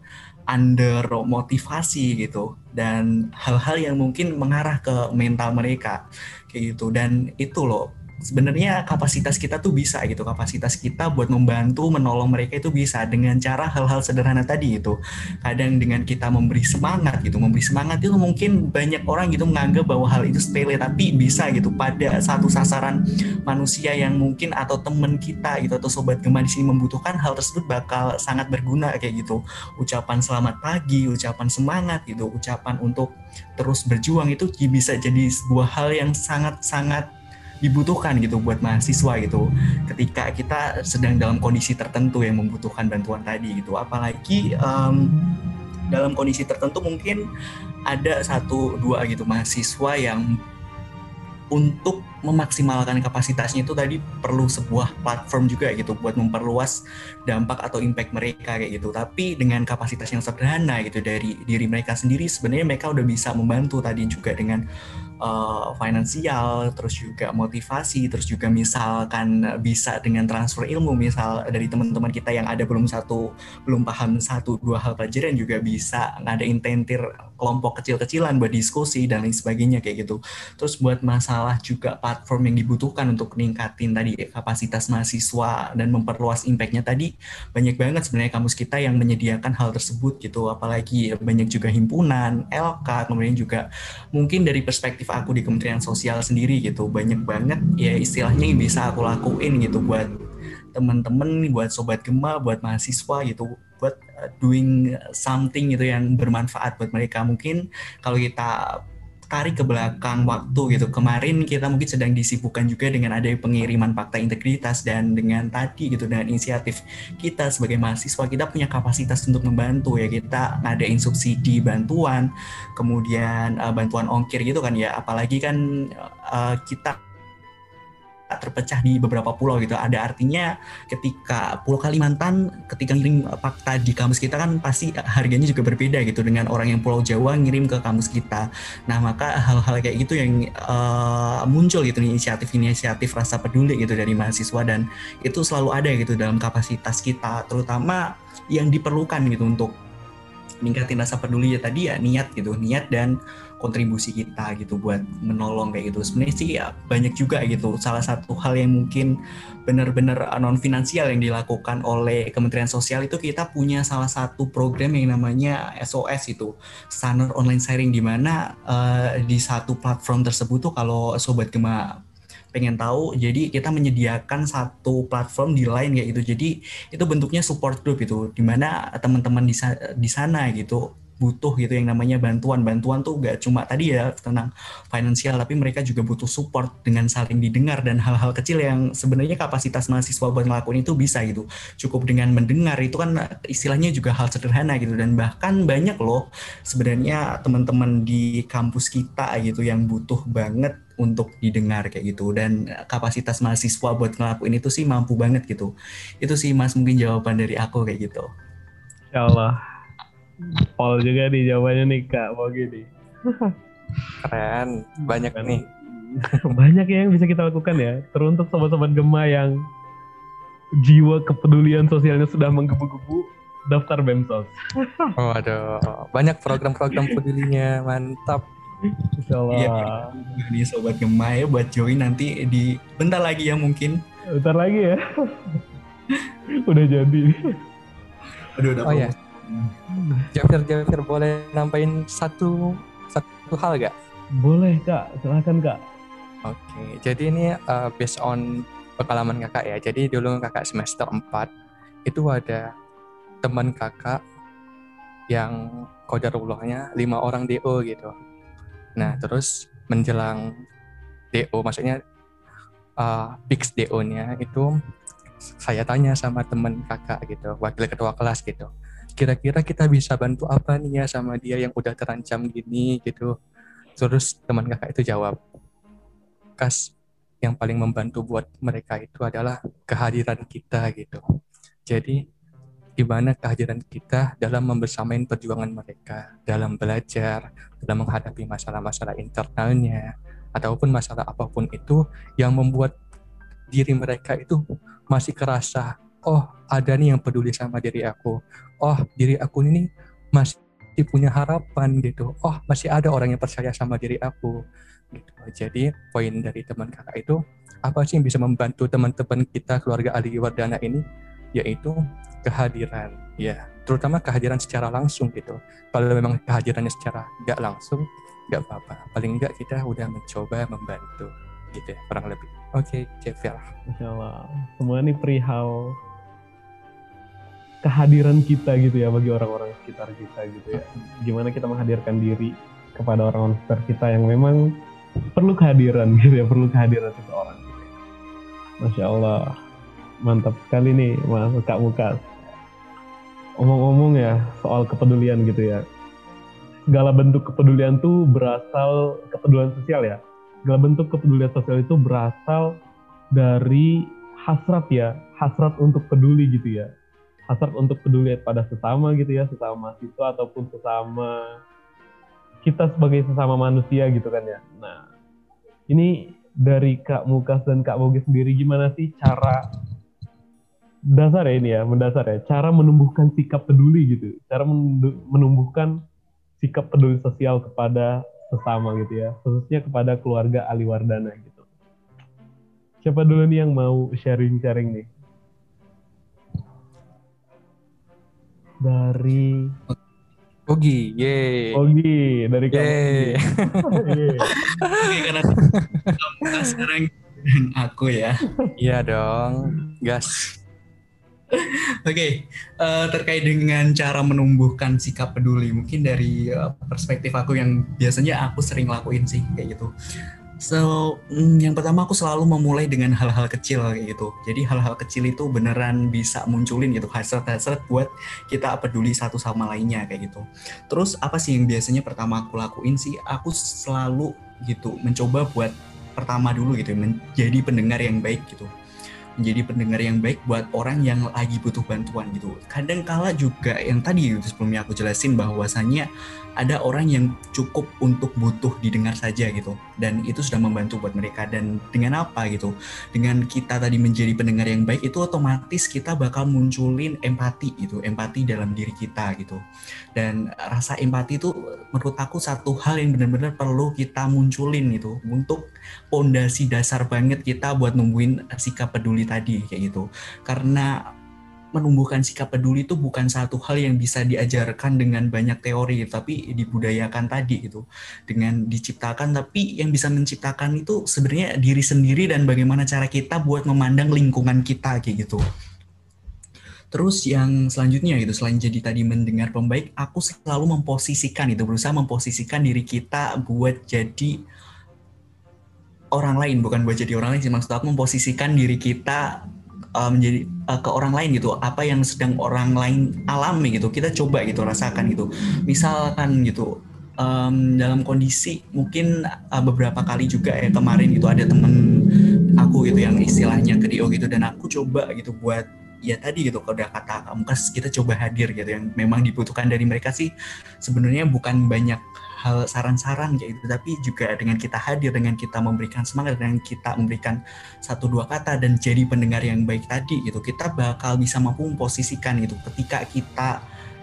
under motivasi gitu dan hal-hal yang mungkin mengarah ke mental mereka kayak gitu. Dan itu loh sebenarnya kapasitas kita tuh bisa gitu. Kapasitas kita buat membantu menolong mereka itu bisa dengan cara hal-hal sederhana tadi itu kadang dengan kita memberi semangat gitu memberi semangat itu mungkin banyak orang gitu menganggap bahwa hal itu sepele tapi bisa gitu. Pada satu sasaran manusia yang mungkin atau teman kita gitu atau sobat gema di sini membutuhkan hal tersebut bakal sangat berguna kayak gitu. Ucapan selamat pagi ucapan semangat gitu ucapan untuk terus berjuang itu bisa jadi sebuah hal yang sangat-sangat dibutuhkan gitu buat mahasiswa gitu. Ketika kita sedang dalam kondisi tertentu yang membutuhkan bantuan tadi gitu. Apalagi um, dalam kondisi tertentu mungkin ada satu dua gitu mahasiswa yang untuk memaksimalkan kapasitasnya itu tadi perlu sebuah platform juga gitu buat memperluas dampak atau impact mereka kayak gitu. Tapi dengan kapasitas yang sederhana gitu dari diri mereka sendiri sebenarnya mereka udah bisa membantu tadi juga dengan uh, finansial, terus juga motivasi, terus juga misalkan bisa dengan transfer ilmu, misal dari teman-teman kita yang ada belum satu, belum paham satu dua hal pelajaran juga bisa ada intentir kelompok kecil-kecilan buat diskusi dan lain sebagainya kayak gitu. Terus buat masalah juga platform yang dibutuhkan untuk meningkatin tadi kapasitas mahasiswa dan memperluas impactnya tadi banyak banget sebenarnya kampus kita yang menyediakan hal tersebut gitu. Apalagi banyak juga himpunan, LK, kemudian juga mungkin dari perspektif aku di Kementerian Sosial sendiri gitu banyak banget ya istilahnya yang bisa aku lakuin gitu buat teman-teman buat sobat gema buat mahasiswa gitu buat uh, doing something gitu yang bermanfaat buat mereka mungkin kalau kita tarik ke belakang waktu gitu. Kemarin kita mungkin sedang disibukkan juga dengan ada pengiriman fakta integritas dan dengan tadi gitu dengan inisiatif kita sebagai mahasiswa kita punya kapasitas untuk membantu ya kita ngadain subsidi bantuan, kemudian uh, bantuan ongkir gitu kan ya. Apalagi kan uh, kita terpecah di beberapa pulau gitu. Ada artinya ketika Pulau Kalimantan ketika ngirim fakta di kampus kita kan pasti harganya juga berbeda gitu dengan orang yang Pulau Jawa ngirim ke kampus kita. Nah maka hal-hal kayak gitu yang uh, muncul gitu inisiatif-inisiatif rasa peduli gitu dari mahasiswa dan itu selalu ada gitu dalam kapasitas kita terutama yang diperlukan gitu untuk meningkatin rasa peduli ya tadi ya niat gitu niat dan kontribusi kita gitu buat menolong kayak gitu. Sebenarnya sih ya banyak juga gitu. Salah satu hal yang mungkin benar-benar non finansial yang dilakukan oleh Kementerian Sosial itu kita punya salah satu program yang namanya SOS itu standar online sharing di mana uh, di satu platform tersebut tuh kalau sobat gema pengen tahu jadi kita menyediakan satu platform di lain kayak gitu jadi itu bentuknya support group itu di mana teman-teman di, di sana gitu butuh gitu yang namanya bantuan. Bantuan tuh gak cuma tadi ya tentang finansial, tapi mereka juga butuh support dengan saling didengar dan hal-hal kecil yang sebenarnya kapasitas mahasiswa buat ngelakuin itu bisa gitu. Cukup dengan mendengar itu kan istilahnya juga hal sederhana gitu dan bahkan banyak loh sebenarnya teman-teman di kampus kita gitu yang butuh banget untuk didengar kayak gitu dan kapasitas mahasiswa buat ngelakuin itu sih mampu banget gitu. Itu sih Mas mungkin jawaban dari aku kayak gitu. Ya Allah, Pol juga nih jawabannya nih Kak, mau gini. Keren, banyak Keren. nih. [LAUGHS] banyak ya yang bisa kita lakukan ya. Teruntuk sobat-sobat Gema yang jiwa kepedulian sosialnya sudah menggebu-gebu, daftar BEMSOS. oh, [LAUGHS] aduh. Banyak program-program pedulinya, mantap. Insyaallah. Iya, nih sobat Gema ya buat join nanti di bentar lagi ya mungkin. Bentar lagi ya. [LAUGHS] udah jadi. Aduh, udah oh ya. Jafir Jafir boleh nambahin satu satu hal gak? Boleh kak, silahkan kak. Oke, jadi ini uh, based on pengalaman kakak ya. Jadi dulu kakak semester 4 itu ada teman kakak yang kodarullahnya lima orang DO gitu. Nah terus menjelang DO, maksudnya uh, fix DO-nya itu saya tanya sama teman kakak gitu, wakil ketua kelas gitu kira-kira kita bisa bantu apa nih ya sama dia yang udah terancam gini? Gitu. Terus teman kakak itu jawab kas yang paling membantu buat mereka itu adalah kehadiran kita gitu. Jadi gimana kehadiran kita dalam membersamain perjuangan mereka dalam belajar dalam menghadapi masalah-masalah internalnya ataupun masalah apa pun itu yang membuat diri mereka itu masih kerasa oh ada nih yang peduli sama diri aku. Oh diri aku ini masih punya harapan gitu. Oh masih ada orang yang percaya sama diri aku. Gitu. Jadi poin dari teman kakak itu apa sih yang bisa membantu teman-teman kita keluarga Ali Wardana ini yaitu kehadiran ya. Terutama kehadiran secara langsung gitu. Kalau memang kehadirannya secara nggak langsung nggak apa-apa. Paling nggak kita udah mencoba membantu gitu ya kurang lebih. Oke okay, Jeffel Masya Allah semua ini perihal kehadiran kita gitu ya bagi orang-orang sekitar kita gitu ya. Gimana kita menghadirkan diri kepada orang-orang sekitar kita yang memang perlu kehadiran gitu ya perlu kehadiran seseorang Masya Allah mantap sekali nih Mas Kak Mukas omong-omong ya soal kepedulian gitu ya. Segala bentuk kepedulian tuh berasal kepedulian sosial ya. Segala bentuk kepedulian sosial itu berasal dari hasrat ya hasrat untuk peduli gitu ya. Hasrat untuk peduli pada sesama gitu ya sesama siswa ataupun sesama kita sebagai sesama manusia gitu kan ya. Nah ini dari Kak Mukas dan Kak Bogi sendiri gimana sih cara dasar ya ini ya, mendasar ya, cara menumbuhkan sikap peduli gitu, cara menumbuhkan sikap peduli sosial kepada sesama gitu ya, khususnya kepada keluarga Ali Wardana gitu. Siapa dulu nih yang mau sharing-sharing nih? Dari Ogi, ye. Ogi dari kamu. Oke, karena kamu [LAUGHS] sekarang aku ya. Iya dong, gas. [LAUGHS] Oke, okay, uh, eh, terkait dengan cara menumbuhkan sikap peduli, mungkin dari uh, perspektif aku yang biasanya aku sering lakuin sih kayak gitu. So, mm, yang pertama aku selalu memulai dengan hal-hal kecil kayak gitu. Jadi hal-hal kecil itu beneran bisa munculin gitu hasrat-hasrat buat kita peduli satu sama lainnya kayak gitu. Terus apa sih yang biasanya pertama aku lakuin sih? Aku selalu gitu mencoba buat pertama dulu gitu menjadi pendengar yang baik gitu menjadi pendengar yang baik buat orang yang lagi butuh bantuan gitu. Kadang kala juga yang tadi sebelumnya aku jelasin bahwasannya ada orang yang cukup untuk butuh didengar saja gitu. Dan itu sudah membantu buat mereka. Dan dengan apa gitu? Dengan kita tadi menjadi pendengar yang baik itu otomatis kita bakal munculin empati gitu. Empati dalam diri kita gitu. Dan rasa empati itu menurut aku satu hal yang benar-benar perlu kita munculin itu untuk pondasi dasar banget kita buat nungguin sikap peduli tadi kayak gitu. Karena menumbuhkan sikap peduli itu bukan satu hal yang bisa diajarkan dengan banyak teori tapi dibudayakan tadi itu dengan diciptakan tapi yang bisa menciptakan itu sebenarnya diri sendiri dan bagaimana cara kita buat memandang lingkungan kita kayak gitu. Terus yang selanjutnya gitu, selain jadi tadi mendengar pembaik, aku selalu memposisikan itu, berusaha memposisikan diri kita buat jadi orang lain, bukan buat jadi orang lain sih, maksud aku memposisikan diri kita uh, menjadi uh, ke orang lain gitu. Apa yang sedang orang lain alami gitu. Kita coba gitu rasakan gitu. Misalkan gitu um, dalam kondisi mungkin uh, beberapa kali juga ya kemarin itu ada temen aku gitu yang istilahnya ke Dio gitu. Dan aku coba gitu buat ya tadi gitu kalau udah kata kamu kita coba hadir gitu. Yang memang dibutuhkan dari mereka sih sebenarnya bukan banyak hal saran-saran kayak gitu. Tapi juga dengan kita hadir dengan kita memberikan semangat dengan kita memberikan satu dua kata dan jadi pendengar yang baik tadi gitu kita bakal bisa mampu memposisikan gitu ketika kita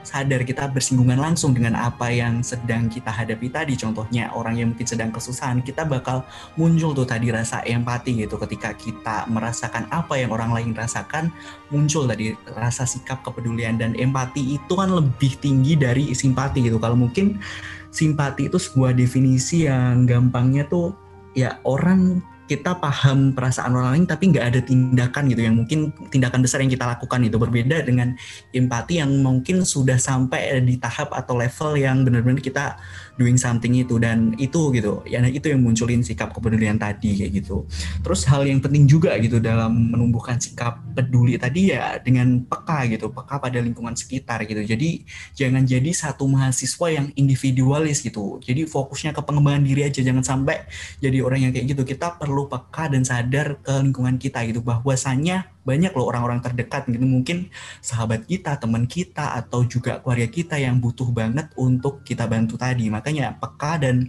sadar kita bersinggungan langsung dengan apa yang sedang kita hadapi tadi. Contohnya orang yang mungkin sedang kesusahan kita bakal muncul tuh tadi rasa empati gitu. Ketika kita merasakan apa yang orang lain rasakan muncul tadi rasa sikap kepedulian dan empati itu kan lebih tinggi dari simpati gitu. Kalau mungkin simpati itu sebuah definisi yang gampangnya tuh ya orang kita paham perasaan orang lain tapi nggak ada tindakan gitu yang mungkin tindakan besar yang kita lakukan itu. Berbeda dengan empati yang mungkin sudah sampai di tahap atau level yang benar-benar kita doing something itu dan itu gitu. Ya itu yang munculin sikap kepedulian tadi kayak gitu. Terus hal yang penting juga gitu dalam menumbuhkan sikap peduli tadi ya dengan peka gitu peka pada lingkungan sekitar gitu. Jadi jangan jadi satu mahasiswa yang individualis gitu. Jadi fokusnya ke pengembangan diri aja jangan sampai jadi orang yang kayak gitu. Kita perlu perlu peka dan sadar ke lingkungan kita gitu. Bahwasanya banyak loh orang-orang terdekat gitu mungkin sahabat kita, teman kita atau juga keluarga kita yang butuh banget untuk kita bantu tadi. Makanya peka dan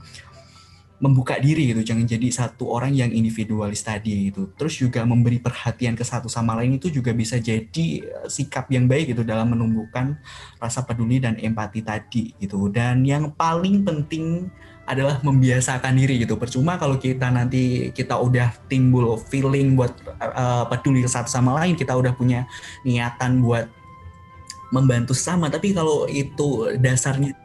membuka diri gitu, jangan jadi satu orang yang individualis tadi gitu. Terus juga memberi perhatian ke satu sama lain itu juga bisa jadi eh, sikap yang baik gitu dalam menumbuhkan rasa peduli dan empati tadi gitu. Dan yang paling penting adalah membiasakan diri gitu. Percuma kalau kita nanti kita udah timbul feeling buat uh, peduli satu sama lain, kita udah punya niatan buat membantu sama. Tapi kalau itu dasarnya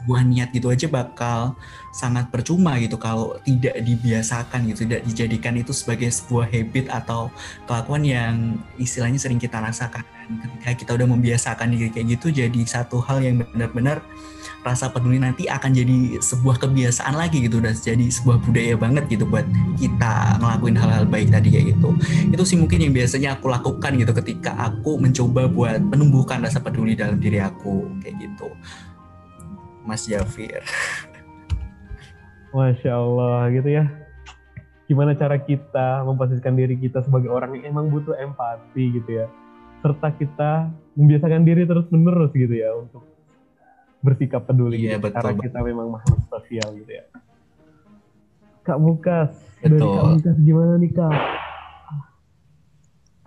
sebuah niat gitu aja bakal sangat percuma gitu kalau tidak dibiasakan gitu, tidak dijadikan itu sebagai sebuah habit atau kelakuan yang istilahnya sering kita rasakan. Ketika kita udah membiasakan diri kayak gitu jadi satu hal yang benar-benar rasa peduli nanti akan jadi sebuah kebiasaan lagi gitu dan jadi sebuah budaya banget gitu buat kita ngelakuin hal-hal baik tadi kayak gitu itu sih mungkin yang biasanya aku lakukan gitu ketika aku mencoba buat menumbuhkan rasa peduli dalam diri aku kayak gitu Mas Jafir. [LAUGHS] Masya Allah gitu ya. Gimana cara kita memposisikan diri kita sebagai orang yang emang butuh empati gitu ya. Serta kita membiasakan diri terus menerus gitu ya untuk bersikap peduli iya, gitu. betul, Karena kita memang makhluk sosial gitu ya. Kak Mukas, betul. dari Kak Mukas gimana nih Kak?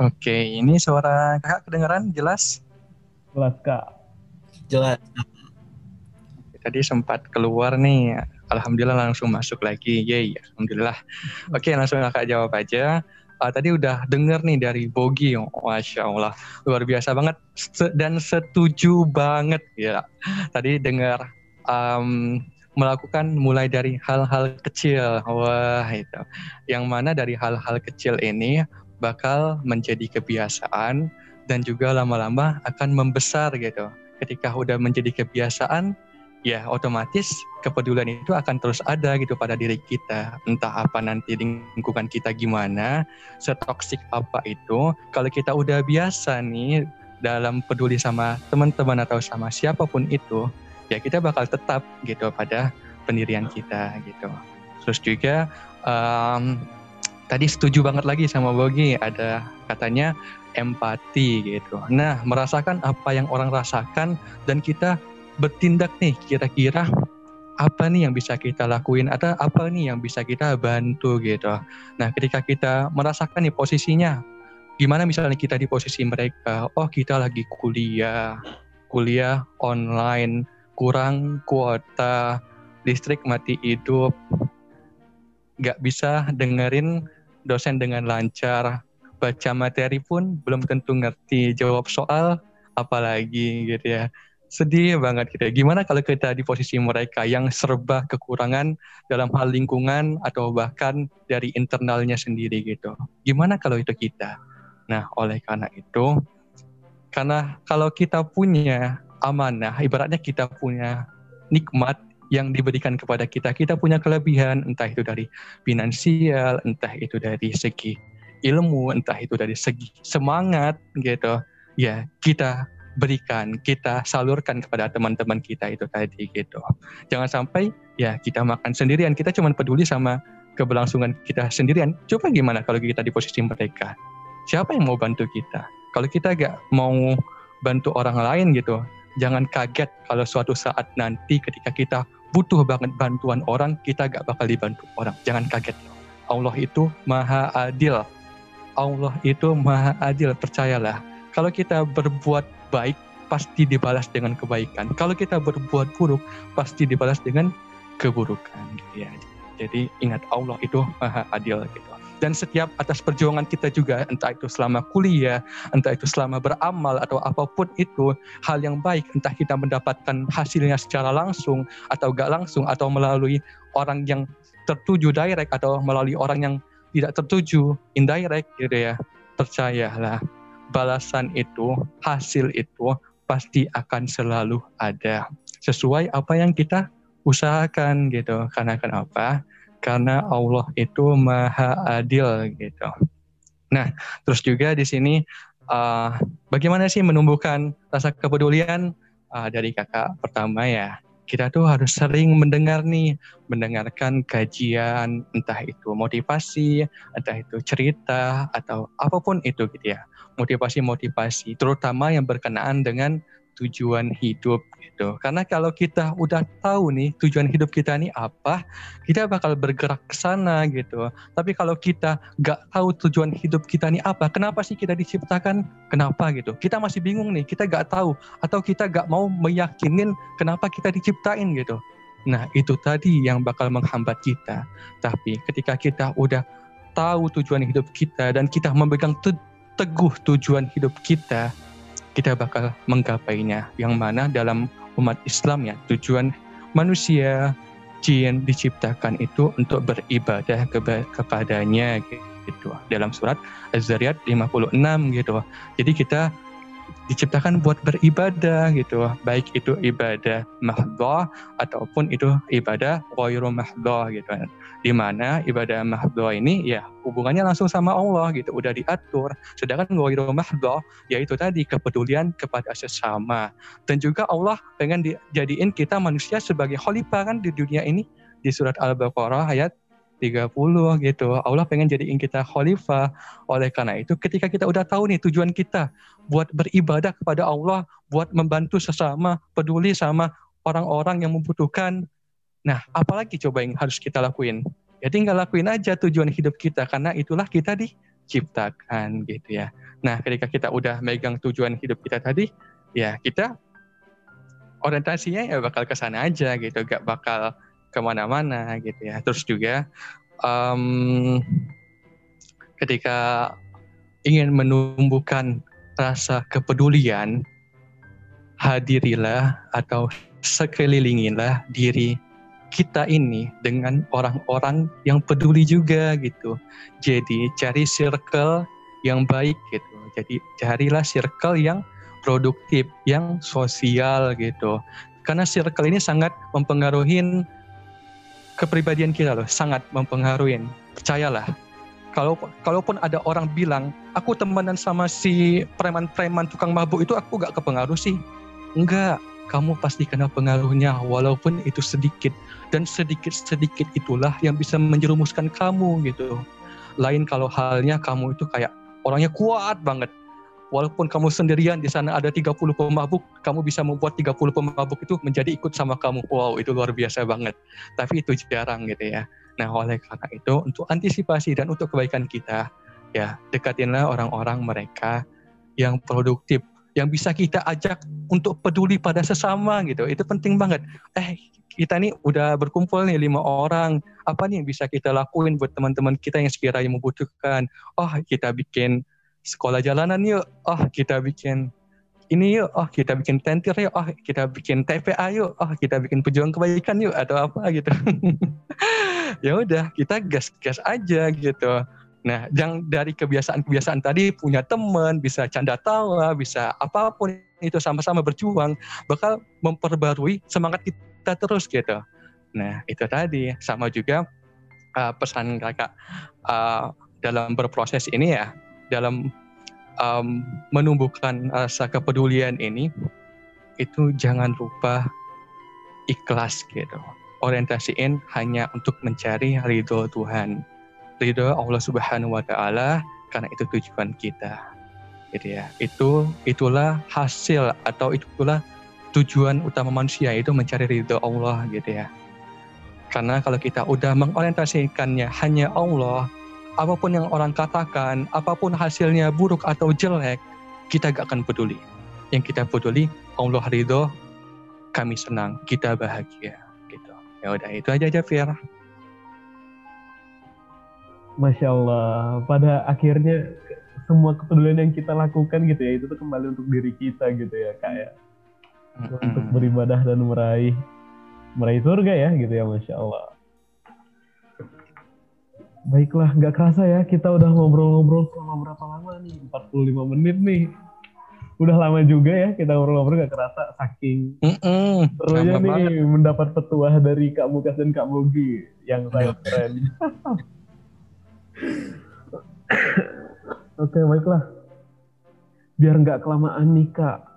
Oke, ini suara kakak kedengaran jelas? Jelas Kak. Jelas tadi sempat keluar nih. Alhamdulillah langsung masuk lagi. Yeay, alhamdulillah. Oke, langsung kakak jawab aja. Uh, tadi udah denger nih dari Bogi, masya Allah luar biasa banget dan setuju banget ya. Tadi dengar um, melakukan mulai dari hal-hal kecil, wah itu. Yang mana dari hal-hal kecil ini bakal menjadi kebiasaan dan juga lama-lama akan membesar gitu. Ketika udah menjadi kebiasaan, ya otomatis kepedulian itu akan terus ada gitu pada diri kita. Entah apa nanti lingkungan kita gimana, setoksik apa itu. Kalau kita udah biasa nih dalam peduli sama teman-teman atau sama siapa pun itu, ya kita bakal tetap gitu pada pendirian kita gitu. Terus juga um, tadi setuju banget lagi sama Bogi ada katanya empati gitu. Nah, merasakan apa yang orang rasakan dan kita bertindak nih kira-kira apa nih yang bisa kita lakuin atau apa nih yang bisa kita bantu gitu. Nah ketika kita merasakan nih posisinya gimana misalnya kita di posisi mereka, oh kita lagi kuliah, kuliah online, kurang kuota, listrik mati hidup, nggak bisa dengerin dosen dengan lancar, baca materi pun belum tentu ngerti, jawab soal apalagi gitu ya sedih banget gitu. Gimana kalau kita di posisi mereka yang serba kekurangan dalam hal lingkungan atau bahkan dari internalnya sendiri gitu. Gimana kalau itu kita? Nah, oleh karena itu, karena kalau kita punya amanah, ibaratnya kita punya nikmat yang diberikan kepada kita, kita punya kelebihan, entah itu dari finansial, entah itu dari segi ilmu, entah itu dari segi semangat gitu. Ya, kita berikan, kita salurkan kepada teman-teman kita itu tadi gitu. Jangan sampai ya kita makan sendirian, kita cuma peduli sama keberlangsungan kita sendirian. Coba gimana kalau kita di posisi mereka? Siapa yang mau bantu kita? Kalau kita gak mau bantu orang lain gitu, jangan kaget kalau suatu saat nanti ketika kita butuh banget bantuan orang, kita gak bakal dibantu orang. Jangan kaget. Allah itu maha adil. Allah itu maha adil, percayalah. Kalau kita berbuat baik pasti dibalas dengan kebaikan. Kalau kita berbuat buruk pasti dibalas dengan keburukan. Ya. Jadi ingat Allah itu maha adil gitu. Dan setiap atas perjuangan kita juga, entah itu selama kuliah, entah itu selama beramal atau apa pun itu, hal yang baik, entah kita mendapatkan hasilnya secara langsung atau gak langsung atau melalui orang yang tertuju direct atau melalui orang yang tidak tertuju indirect gitu ya. Percayalah balasan itu, hasil itu pasti akan selalu ada. Sesuai apa yang kita usahakan gitu. Karena kenapa? Karena Allah itu maha adil gitu. Nah, terus juga di sini uh, bagaimana sih menumbuhkan rasa kepedulian uh, dari kakak pertama ya? Kita tuh harus sering mendengar nih, mendengarkan kajian, entah itu motivasi, entah itu cerita, atau apa pun itu gitu ya. Motivasi-motivasi, terutama yang berkenaan dengan tujuan hidup gitu. Karena kalau kita udah tahu nih tujuan hidup kita ini apa, kita bakal bergerak ke sana gitu. Tapi kalau kita nggak tahu tujuan hidup kita ini apa, kenapa sih kita diciptakan? Kenapa gitu? Kita masih bingung nih, kita nggak tahu atau kita nggak mau meyakinin kenapa kita diciptain gitu. Nah, itu tadi yang bakal menghambat kita. Tapi ketika kita udah tahu tujuan hidup kita dan kita memegang teguh tujuan hidup kita, kita bakal menggapainya. Yang mana dalam umat Islam ya, tujuan manusia, jin diciptakan itu untuk beribadah kepadanya gitu. Dalam surat Az-Zariyat 56 gitu. Jadi kita diciptakan buat beribadah gitu. Baik itu ibadah mahdhah ataupun itu ibadah ghairu mahdhah gitu. Di mana ibadah mahdhah ini ya hubungannya langsung sama Allah gitu. Udah diatur. Sedangkan ghairu mahdhah yaitu tadi kepedulian kepada sesama. Dan juga Allah pengen dijadiin kita manusia sebagai khalifah kan di dunia ini. Di surat Al-Baqarah ayat 30 gitu. Allah pengen jadiin kita khalifah. Oleh karena itu ketika kita udah tahu nih tujuan kita buat beribadah kepada Allah, buat membantu sesama, peduli sama orang-orang yang membutuhkan. Nah, apalagi coba yang harus kita lakuin? Ya tinggal lakuin aja tujuan hidup kita karena itulah kita diciptakan gitu ya. Nah, ketika kita udah megang tujuan hidup kita tadi, ya kita orientasinya ya bakal ke sana aja gitu, gak bakal ke mana-mana gitu ya. Terus juga um, ketika ingin menumbuhkan rasa kepedulian, hadirilah atau sekelilingilah diri kita ini dengan orang-orang yang peduli juga gitu. Jadi cari circle yang baik gitu. Jadi carilah circle yang produktif, yang sosial gitu. Karena circle ini sangat mempengaruhi kepribadian kita loh sangat mempengaruhi percayalah kalau kalaupun ada orang bilang aku temenan sama si preman-preman tukang mabuk itu aku gak kepengaruh sih enggak kamu pasti kena pengaruhnya walaupun itu sedikit dan sedikit-sedikit itulah yang bisa menjerumuskan kamu gitu lain kalau halnya kamu itu kayak orangnya kuat banget walaupun kamu sendirian di sana ada 30 pemabuk, kamu bisa membuat 30 pemabuk itu menjadi ikut sama kamu. Wow, itu luar biasa banget. Tapi itu jarang gitu ya. Nah, oleh karena itu untuk antisipasi dan untuk kebaikan kita, ya dekatinlah orang-orang mereka yang produktif, yang bisa kita ajak untuk peduli pada sesama gitu. Itu penting banget. Eh, kita nih udah berkumpul nih lima orang. Apa nih yang bisa kita lakuin buat teman-teman kita yang sekiranya membutuhkan? Oh, kita bikin sekolah jalanan yuk oh kita bikin ini yuk oh kita bikin tentir yuk oh kita bikin TPA yuk oh kita bikin pejuang kebaikan yuk atau apa gitu. [LAUGHS] Ya udah kita gas-gas aja gitu. Nah yang dari kebiasaan-kebiasaan tadi punya teman bisa canda tawa bisa apa pun itu sama-sama berjuang bakal memperbarui semangat kita terus gitu. Nah itu tadi. Sama juga uh, pesan kakak uh, dalam berproses ini ya dalam um, menumbuhkan rasa kepedulian ini itu jangan lupa ikhlas gitu. Orientasiin hanya untuk mencari ridho Tuhan. Ridho Allah Subhanahu wa taala karena itu tujuan kita. Gitu ya. Itu itulah hasil atau itulah tujuan utama manusia itu mencari ridho Allah gitu ya. Karena kalau kita udah mengorientasikannya hanya Allah, apa pun yang orang katakan, apa pun hasilnya buruk atau jelek, kita gak akan peduli. Yang kita peduli, Allah ridho, kami senang, kita bahagia. Gitu. Ya udah itu aja aja Fir. Masya Allah, pada akhirnya semua kepedulian yang kita lakukan gitu ya, itu tuh kembali untuk diri kita gitu ya, kayak mm-hmm. untuk beribadah dan meraih meraih surga ya gitu ya, Masya Allah. Baiklah, nggak kerasa ya kita udah ngobrol-ngobrol selama berapa lama nih? 45 menit nih. Udah lama juga ya kita ngobrol-ngobrol nggak kerasa saking serunya nih banget. mendapat petuah dari Kak Mukas dan Kak Mogi yang saya keren. Oke, baiklah. Biar nggak kelamaan nih Kak,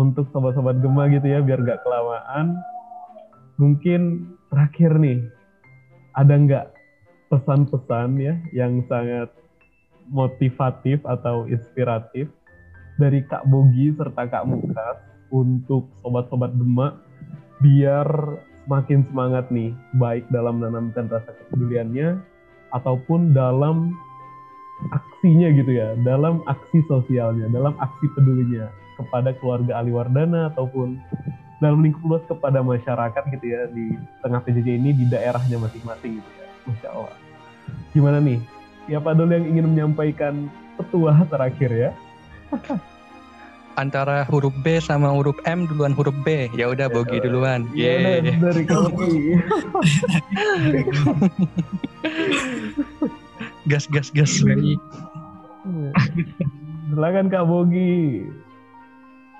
untuk sobat-sobat Gema gitu ya, biar nggak kelamaan. Mungkin terakhir nih, ada nggak pesan-pesan ya yang sangat motivatif atau inspiratif dari Kak Bogi serta Kak Mukas untuk sobat-sobat Demak biar semakin semangat nih baik dalam menanamkan rasa kepeduliannya ataupun dalam aksinya gitu ya dalam aksi sosialnya dalam aksi pedulinya kepada keluarga Ali Wardana ataupun dalam lingkup luas kepada masyarakat gitu ya di tengah PJJ ini di daerahnya masing-masing gitu ya. Masya Allah. Gimana nih? Siapa dulu yang ingin menyampaikan petua terakhir ya? [LAUGHS] Antara huruf B sama huruf M duluan huruf B. Ya udah Bogi duluan. Iya yeah. dari kamu. [LAUGHS] gas gas gas. [LAUGHS] Silakan Kak Bogi.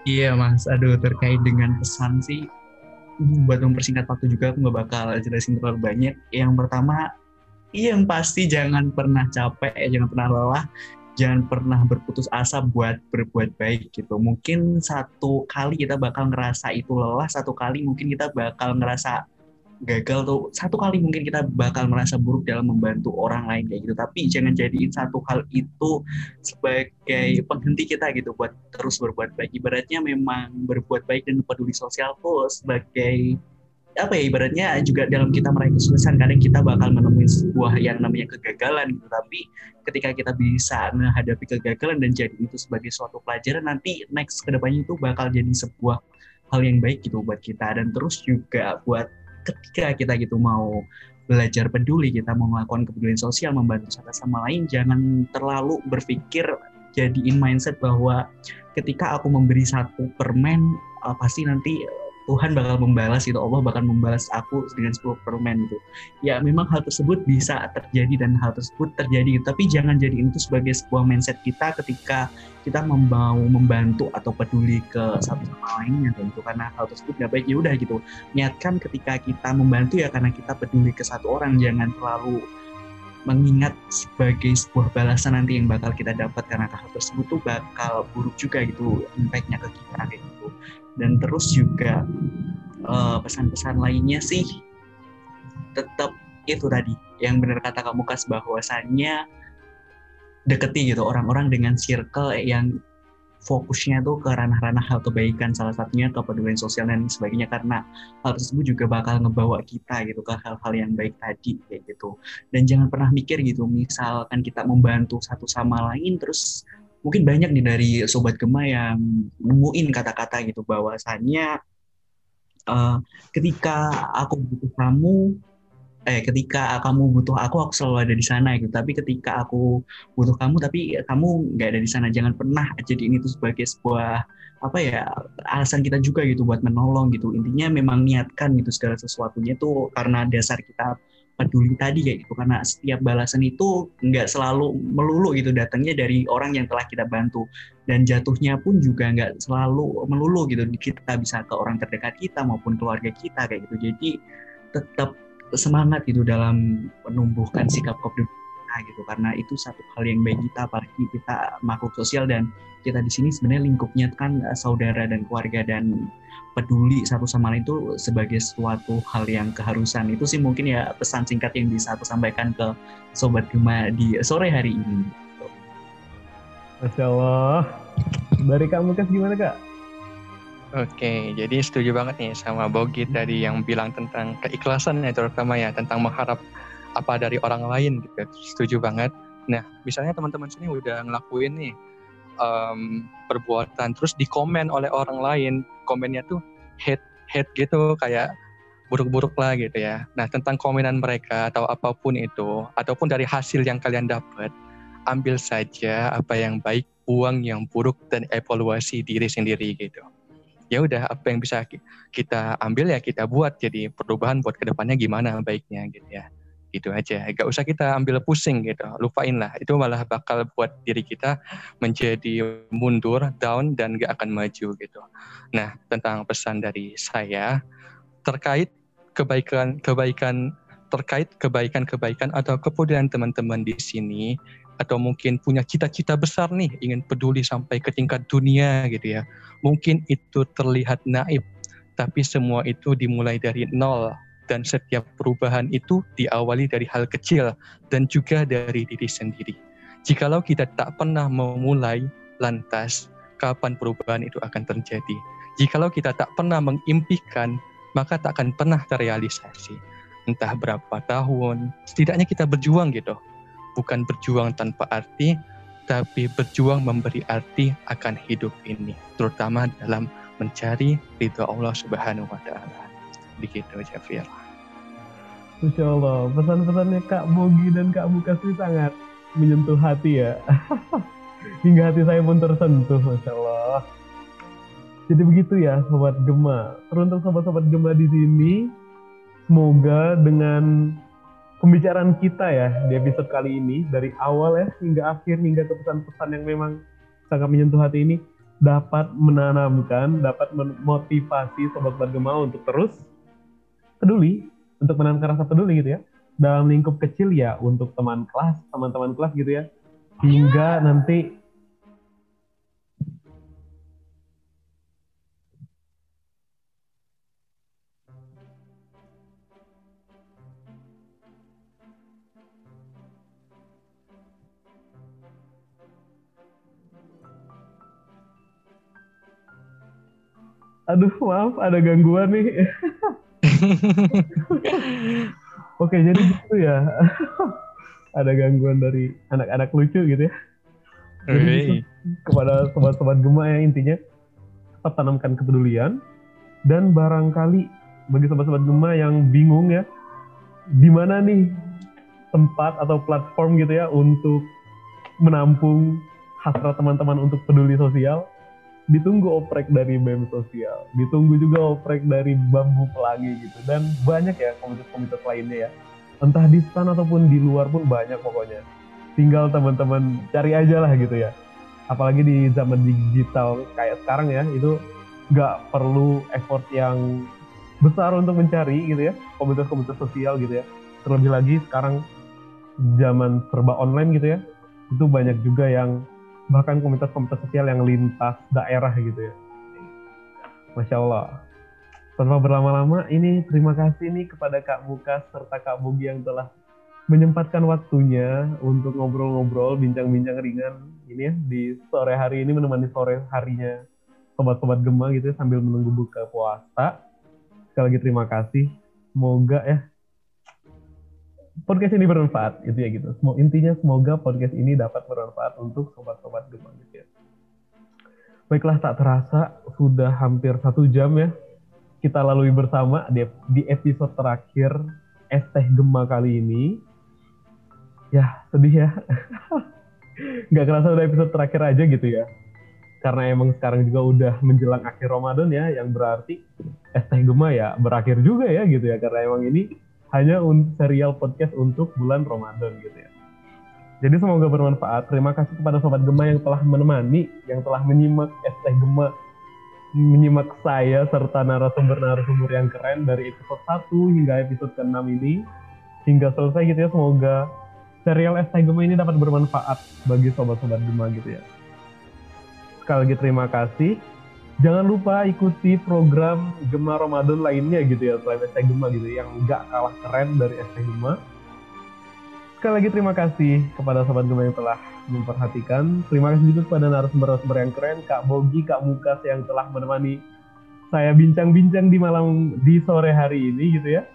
Iya mas, aduh terkait dengan pesan sih buat mempersingkat waktu juga aku nggak bakal jelasin terlalu banyak. Yang pertama, yang pasti jangan pernah capek, jangan pernah lelah, jangan pernah berputus asa buat berbuat baik gitu. Mungkin satu kali kita bakal ngerasa itu lelah, satu kali mungkin kita bakal ngerasa gagal tuh satu kali mungkin kita bakal merasa buruk dalam membantu orang lain kayak gitu. Tapi jangan jadiin satu hal itu sebagai penghenti kita gitu buat terus berbuat baik. Ibaratnya memang berbuat baik dan peduli sosial tuh sebagai apa ya ibaratnya juga dalam kita meraih kesuksesan kadang kita bakal menemui sebuah yang namanya kegagalan gitu. Tapi ketika kita bisa menghadapi kegagalan dan jadi itu sebagai suatu pelajaran nanti next ke depannya itu bakal jadi sebuah hal yang baik gitu buat kita. Dan terus juga buat ketika kita gitu mau belajar peduli, kita mau melakukan kepedulian sosial, membantu satu sama lain, jangan terlalu berpikir jadiin mindset bahwa ketika aku memberi satu permen, uh, pasti nanti Tuhan bakal membalas itu Allah bakal membalas aku dengan 10 permen itu ya memang hal tersebut bisa terjadi dan hal tersebut terjadi tapi jangan jadi itu sebagai sebuah mindset kita ketika kita mau membantu atau peduli ke satu sama lainnya tentu karena hal tersebut nggak baik ya udah gitu. Niatkan ketika kita membantu ya karena kita peduli ke satu orang jangan terlalu mengingat sebagai sebuah balasan nanti yang bakal kita dapat. Karena hal tersebut tuh bakal buruk juga gitu impactnya ke kita kayak gitu dan terus juga uh, pesan-pesan lainnya sih tetap itu tadi yang benar kata kamu kas bahwasannya deketi gitu orang-orang dengan circle yang fokusnya tuh ke ranah-ranah hal kebaikan salah satunya kepedulian sosial dan sebagainya karena hal tersebut juga bakal ngebawa kita gitu ke hal-hal yang baik tadi kayak gitu. Dan jangan pernah mikir gitu misalkan kita membantu satu sama lain terus mungkin banyak nih dari sobat Gema yang nemuin kata-kata gitu bahwasannya uh, ketika aku butuh kamu eh ketika kamu butuh aku aku selalu ada di sana gitu. Tapi ketika aku butuh kamu tapi kamu nggak ada di sana jangan pernah jadi ini tuh sebagai sebuah apa ya alasan kita juga gitu buat menolong gitu. Intinya memang niatkan gitu segala sesuatunya tuh karena dasar kita peduli tadi kayak gitu. Karena setiap balasan itu nggak selalu melulu gitu. Datangnya dari orang yang telah kita bantu. Dan jatuhnya pun juga nggak selalu melulu gitu. Kita bisa ke orang terdekat kita maupun keluarga kita kayak gitu. Jadi tetap semangat gitu dalam menumbuhkan sikap peduli kita gitu. Karena itu satu hal yang baik kita apalagi kita makhluk sosial. Dan kita di sini sebenarnya lingkupnya kan eh, saudara dan keluarga dan peduli satu sama lain itu sebagai suatu hal yang keharusan itu sih mungkin ya pesan singkat yang bisa aku sampaikan ke sobat Gema di sore hari ini. Masya Allah. Dari kamu kas gimana kak? Oke, jadi setuju banget nih sama Bogi tadi yang bilang tentang keikhlasan ya terutama ya tentang mengharap apa dari orang lain gitu. Setuju banget. Nah, misalnya teman-teman sini udah ngelakuin nih um, perbuatan terus dikomen oleh orang lain komennya tuh hate hate gitu kayak buruk-buruk lah gitu ya. Nah tentang komenan mereka atau apa pun itu ataupun dari hasil yang kalian dapat ambil saja apa yang baik buang yang buruk dan evaluasi diri sendiri gitu. Ya udah apa yang bisa kita ambil ya kita buat. Jadi perubahan buat ke depannya gimana baiknya gitu ya gitu aja. Gak usah kita ambil pusing gitu. Lupain lah. Itu malah bakal buat diri kita menjadi mundur down dan gak akan maju gitu. Nah tentang pesan dari saya terkait kebaikan kebaikan terkait kebaikan-kebaikan atau kepedulian teman-teman di sini atau mungkin punya cita-cita besar nih ingin peduli sampai ke tingkat dunia gitu ya. Mungkin itu terlihat naif tapi semua itu dimulai dari nol dan setiap perubahan itu diawali dari hal kecil dan juga dari diri sendiri. Jikalau kita tak pernah memulai, lantas kapan perubahan itu akan terjadi? Jikalau kita tak pernah mengimpikan, maka tak akan pernah terrealisasi. Entah berapa tahun, setidaknya kita berjuang gitu. Bukan berjuang tanpa arti, tapi berjuang memberi arti akan hidup ini, terutama dalam mencari ridho Allah Subhanahu wa taala. Begitu Jafir. Masya Allah, pesan-pesannya Kak Bogi dan Kak Bukas ini sangat menyentuh hati ya. [LAUGHS] Hingga hati saya pun tersentuh, Masya Allah. Jadi begitu ya, Sobat Gema. Teruntuk Sobat-Sobat Gema di sini, semoga dengan pembicaraan kita ya di episode kali ini, dari awal ya hingga akhir, hingga ke pesan-pesan yang memang sangat menyentuh hati ini, dapat menanamkan, dapat memotivasi Sobat-Sobat Gema untuk terus peduli untuk menanamkan rasa peduli gitu ya. Dalam lingkup kecil ya untuk teman kelas teman-teman kelas gitu ya. Hingga nanti Aduh, maaf ada gangguan nih. [LAUGHS] Oke, jadi gitu ya. [LAUGHS] Ada gangguan dari anak-anak lucu gitu ya. Jadi gitu, kepada sobat-sobat Gema ya intinya tetap tanamkan kepedulian dan barangkali bagi sobat-sobat Gema yang bingung ya di mana nih tempat atau platform gitu ya untuk menampung hasrat teman-teman untuk peduli sosial ditunggu oprek dari BEM sosial, ditunggu juga oprek dari bambu pelangi gitu, dan banyak ya komunitas-komunitas lainnya ya. Entah di stan ataupun di luar pun banyak pokoknya. Tinggal teman-teman cari aja lah gitu ya. Apalagi di zaman digital kayak sekarang ya, itu nggak perlu effort yang besar untuk mencari gitu ya, komunitas-komunitas sosial gitu ya. Terlebih lagi sekarang zaman serba online gitu ya, itu banyak juga yang bahkan komunitas-komunitas sosial yang lintas daerah gitu ya. Masya Allah. Tanpa berlama-lama, ini terima kasih nih kepada Kak Mukas serta Kak Bogi yang telah menyempatkan waktunya untuk ngobrol-ngobrol, bincang-bincang ringan ini ya di sore hari ini menemani sore harinya sobat-sobat Gema gitu ya, sambil menunggu buka puasa. Sekali lagi terima kasih. Semoga ya podcast ini bermanfaat itu ya gitu. Semua intinya semoga podcast ini dapat bermanfaat untuk sobat-sobat Gema gitu ya. Baiklah tak terasa sudah hampir satu jam ya kita lalui bersama di, di episode terakhir Es Teh Gema kali ini. Ya sedih ya. [LAUGHS] Gak kerasa udah episode terakhir aja gitu ya. Karena emang sekarang juga udah menjelang akhir Ramadan ya, yang berarti Es Teh Gema ya berakhir juga ya gitu ya. Karena emang ini hanya un serial podcast untuk bulan Ramadan gitu ya. Jadi semoga bermanfaat. Terima kasih kepada Sobat Gema yang telah menemani, yang telah menyimak ST Gema, menyimak saya serta narasumber-narasumber yang keren dari episode 1 hingga episode ke-6 ini. Hingga selesai gitu ya, semoga serial ST Gema ini dapat bermanfaat bagi Sobat-Sobat Gema gitu ya. Sekali lagi terima kasih. Jangan lupa ikuti program Gema Ramadan lainnya gitu ya selain ST Gema gitu yang nggak kalah keren dari ST Gema. Sekali lagi terima kasih kepada sobat Gema yang telah memperhatikan. Terima kasih juga kepada narasumber-narasumber yang keren, Kak Bogi, Kak Mukas yang telah menemani saya bincang-bincang di malam di sore hari ini gitu ya.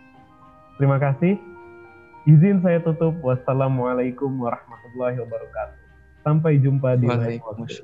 Terima kasih. Izin saya tutup. Wassalamualaikum warahmatullahi wabarakatuh. Sampai jumpa di lain waktu.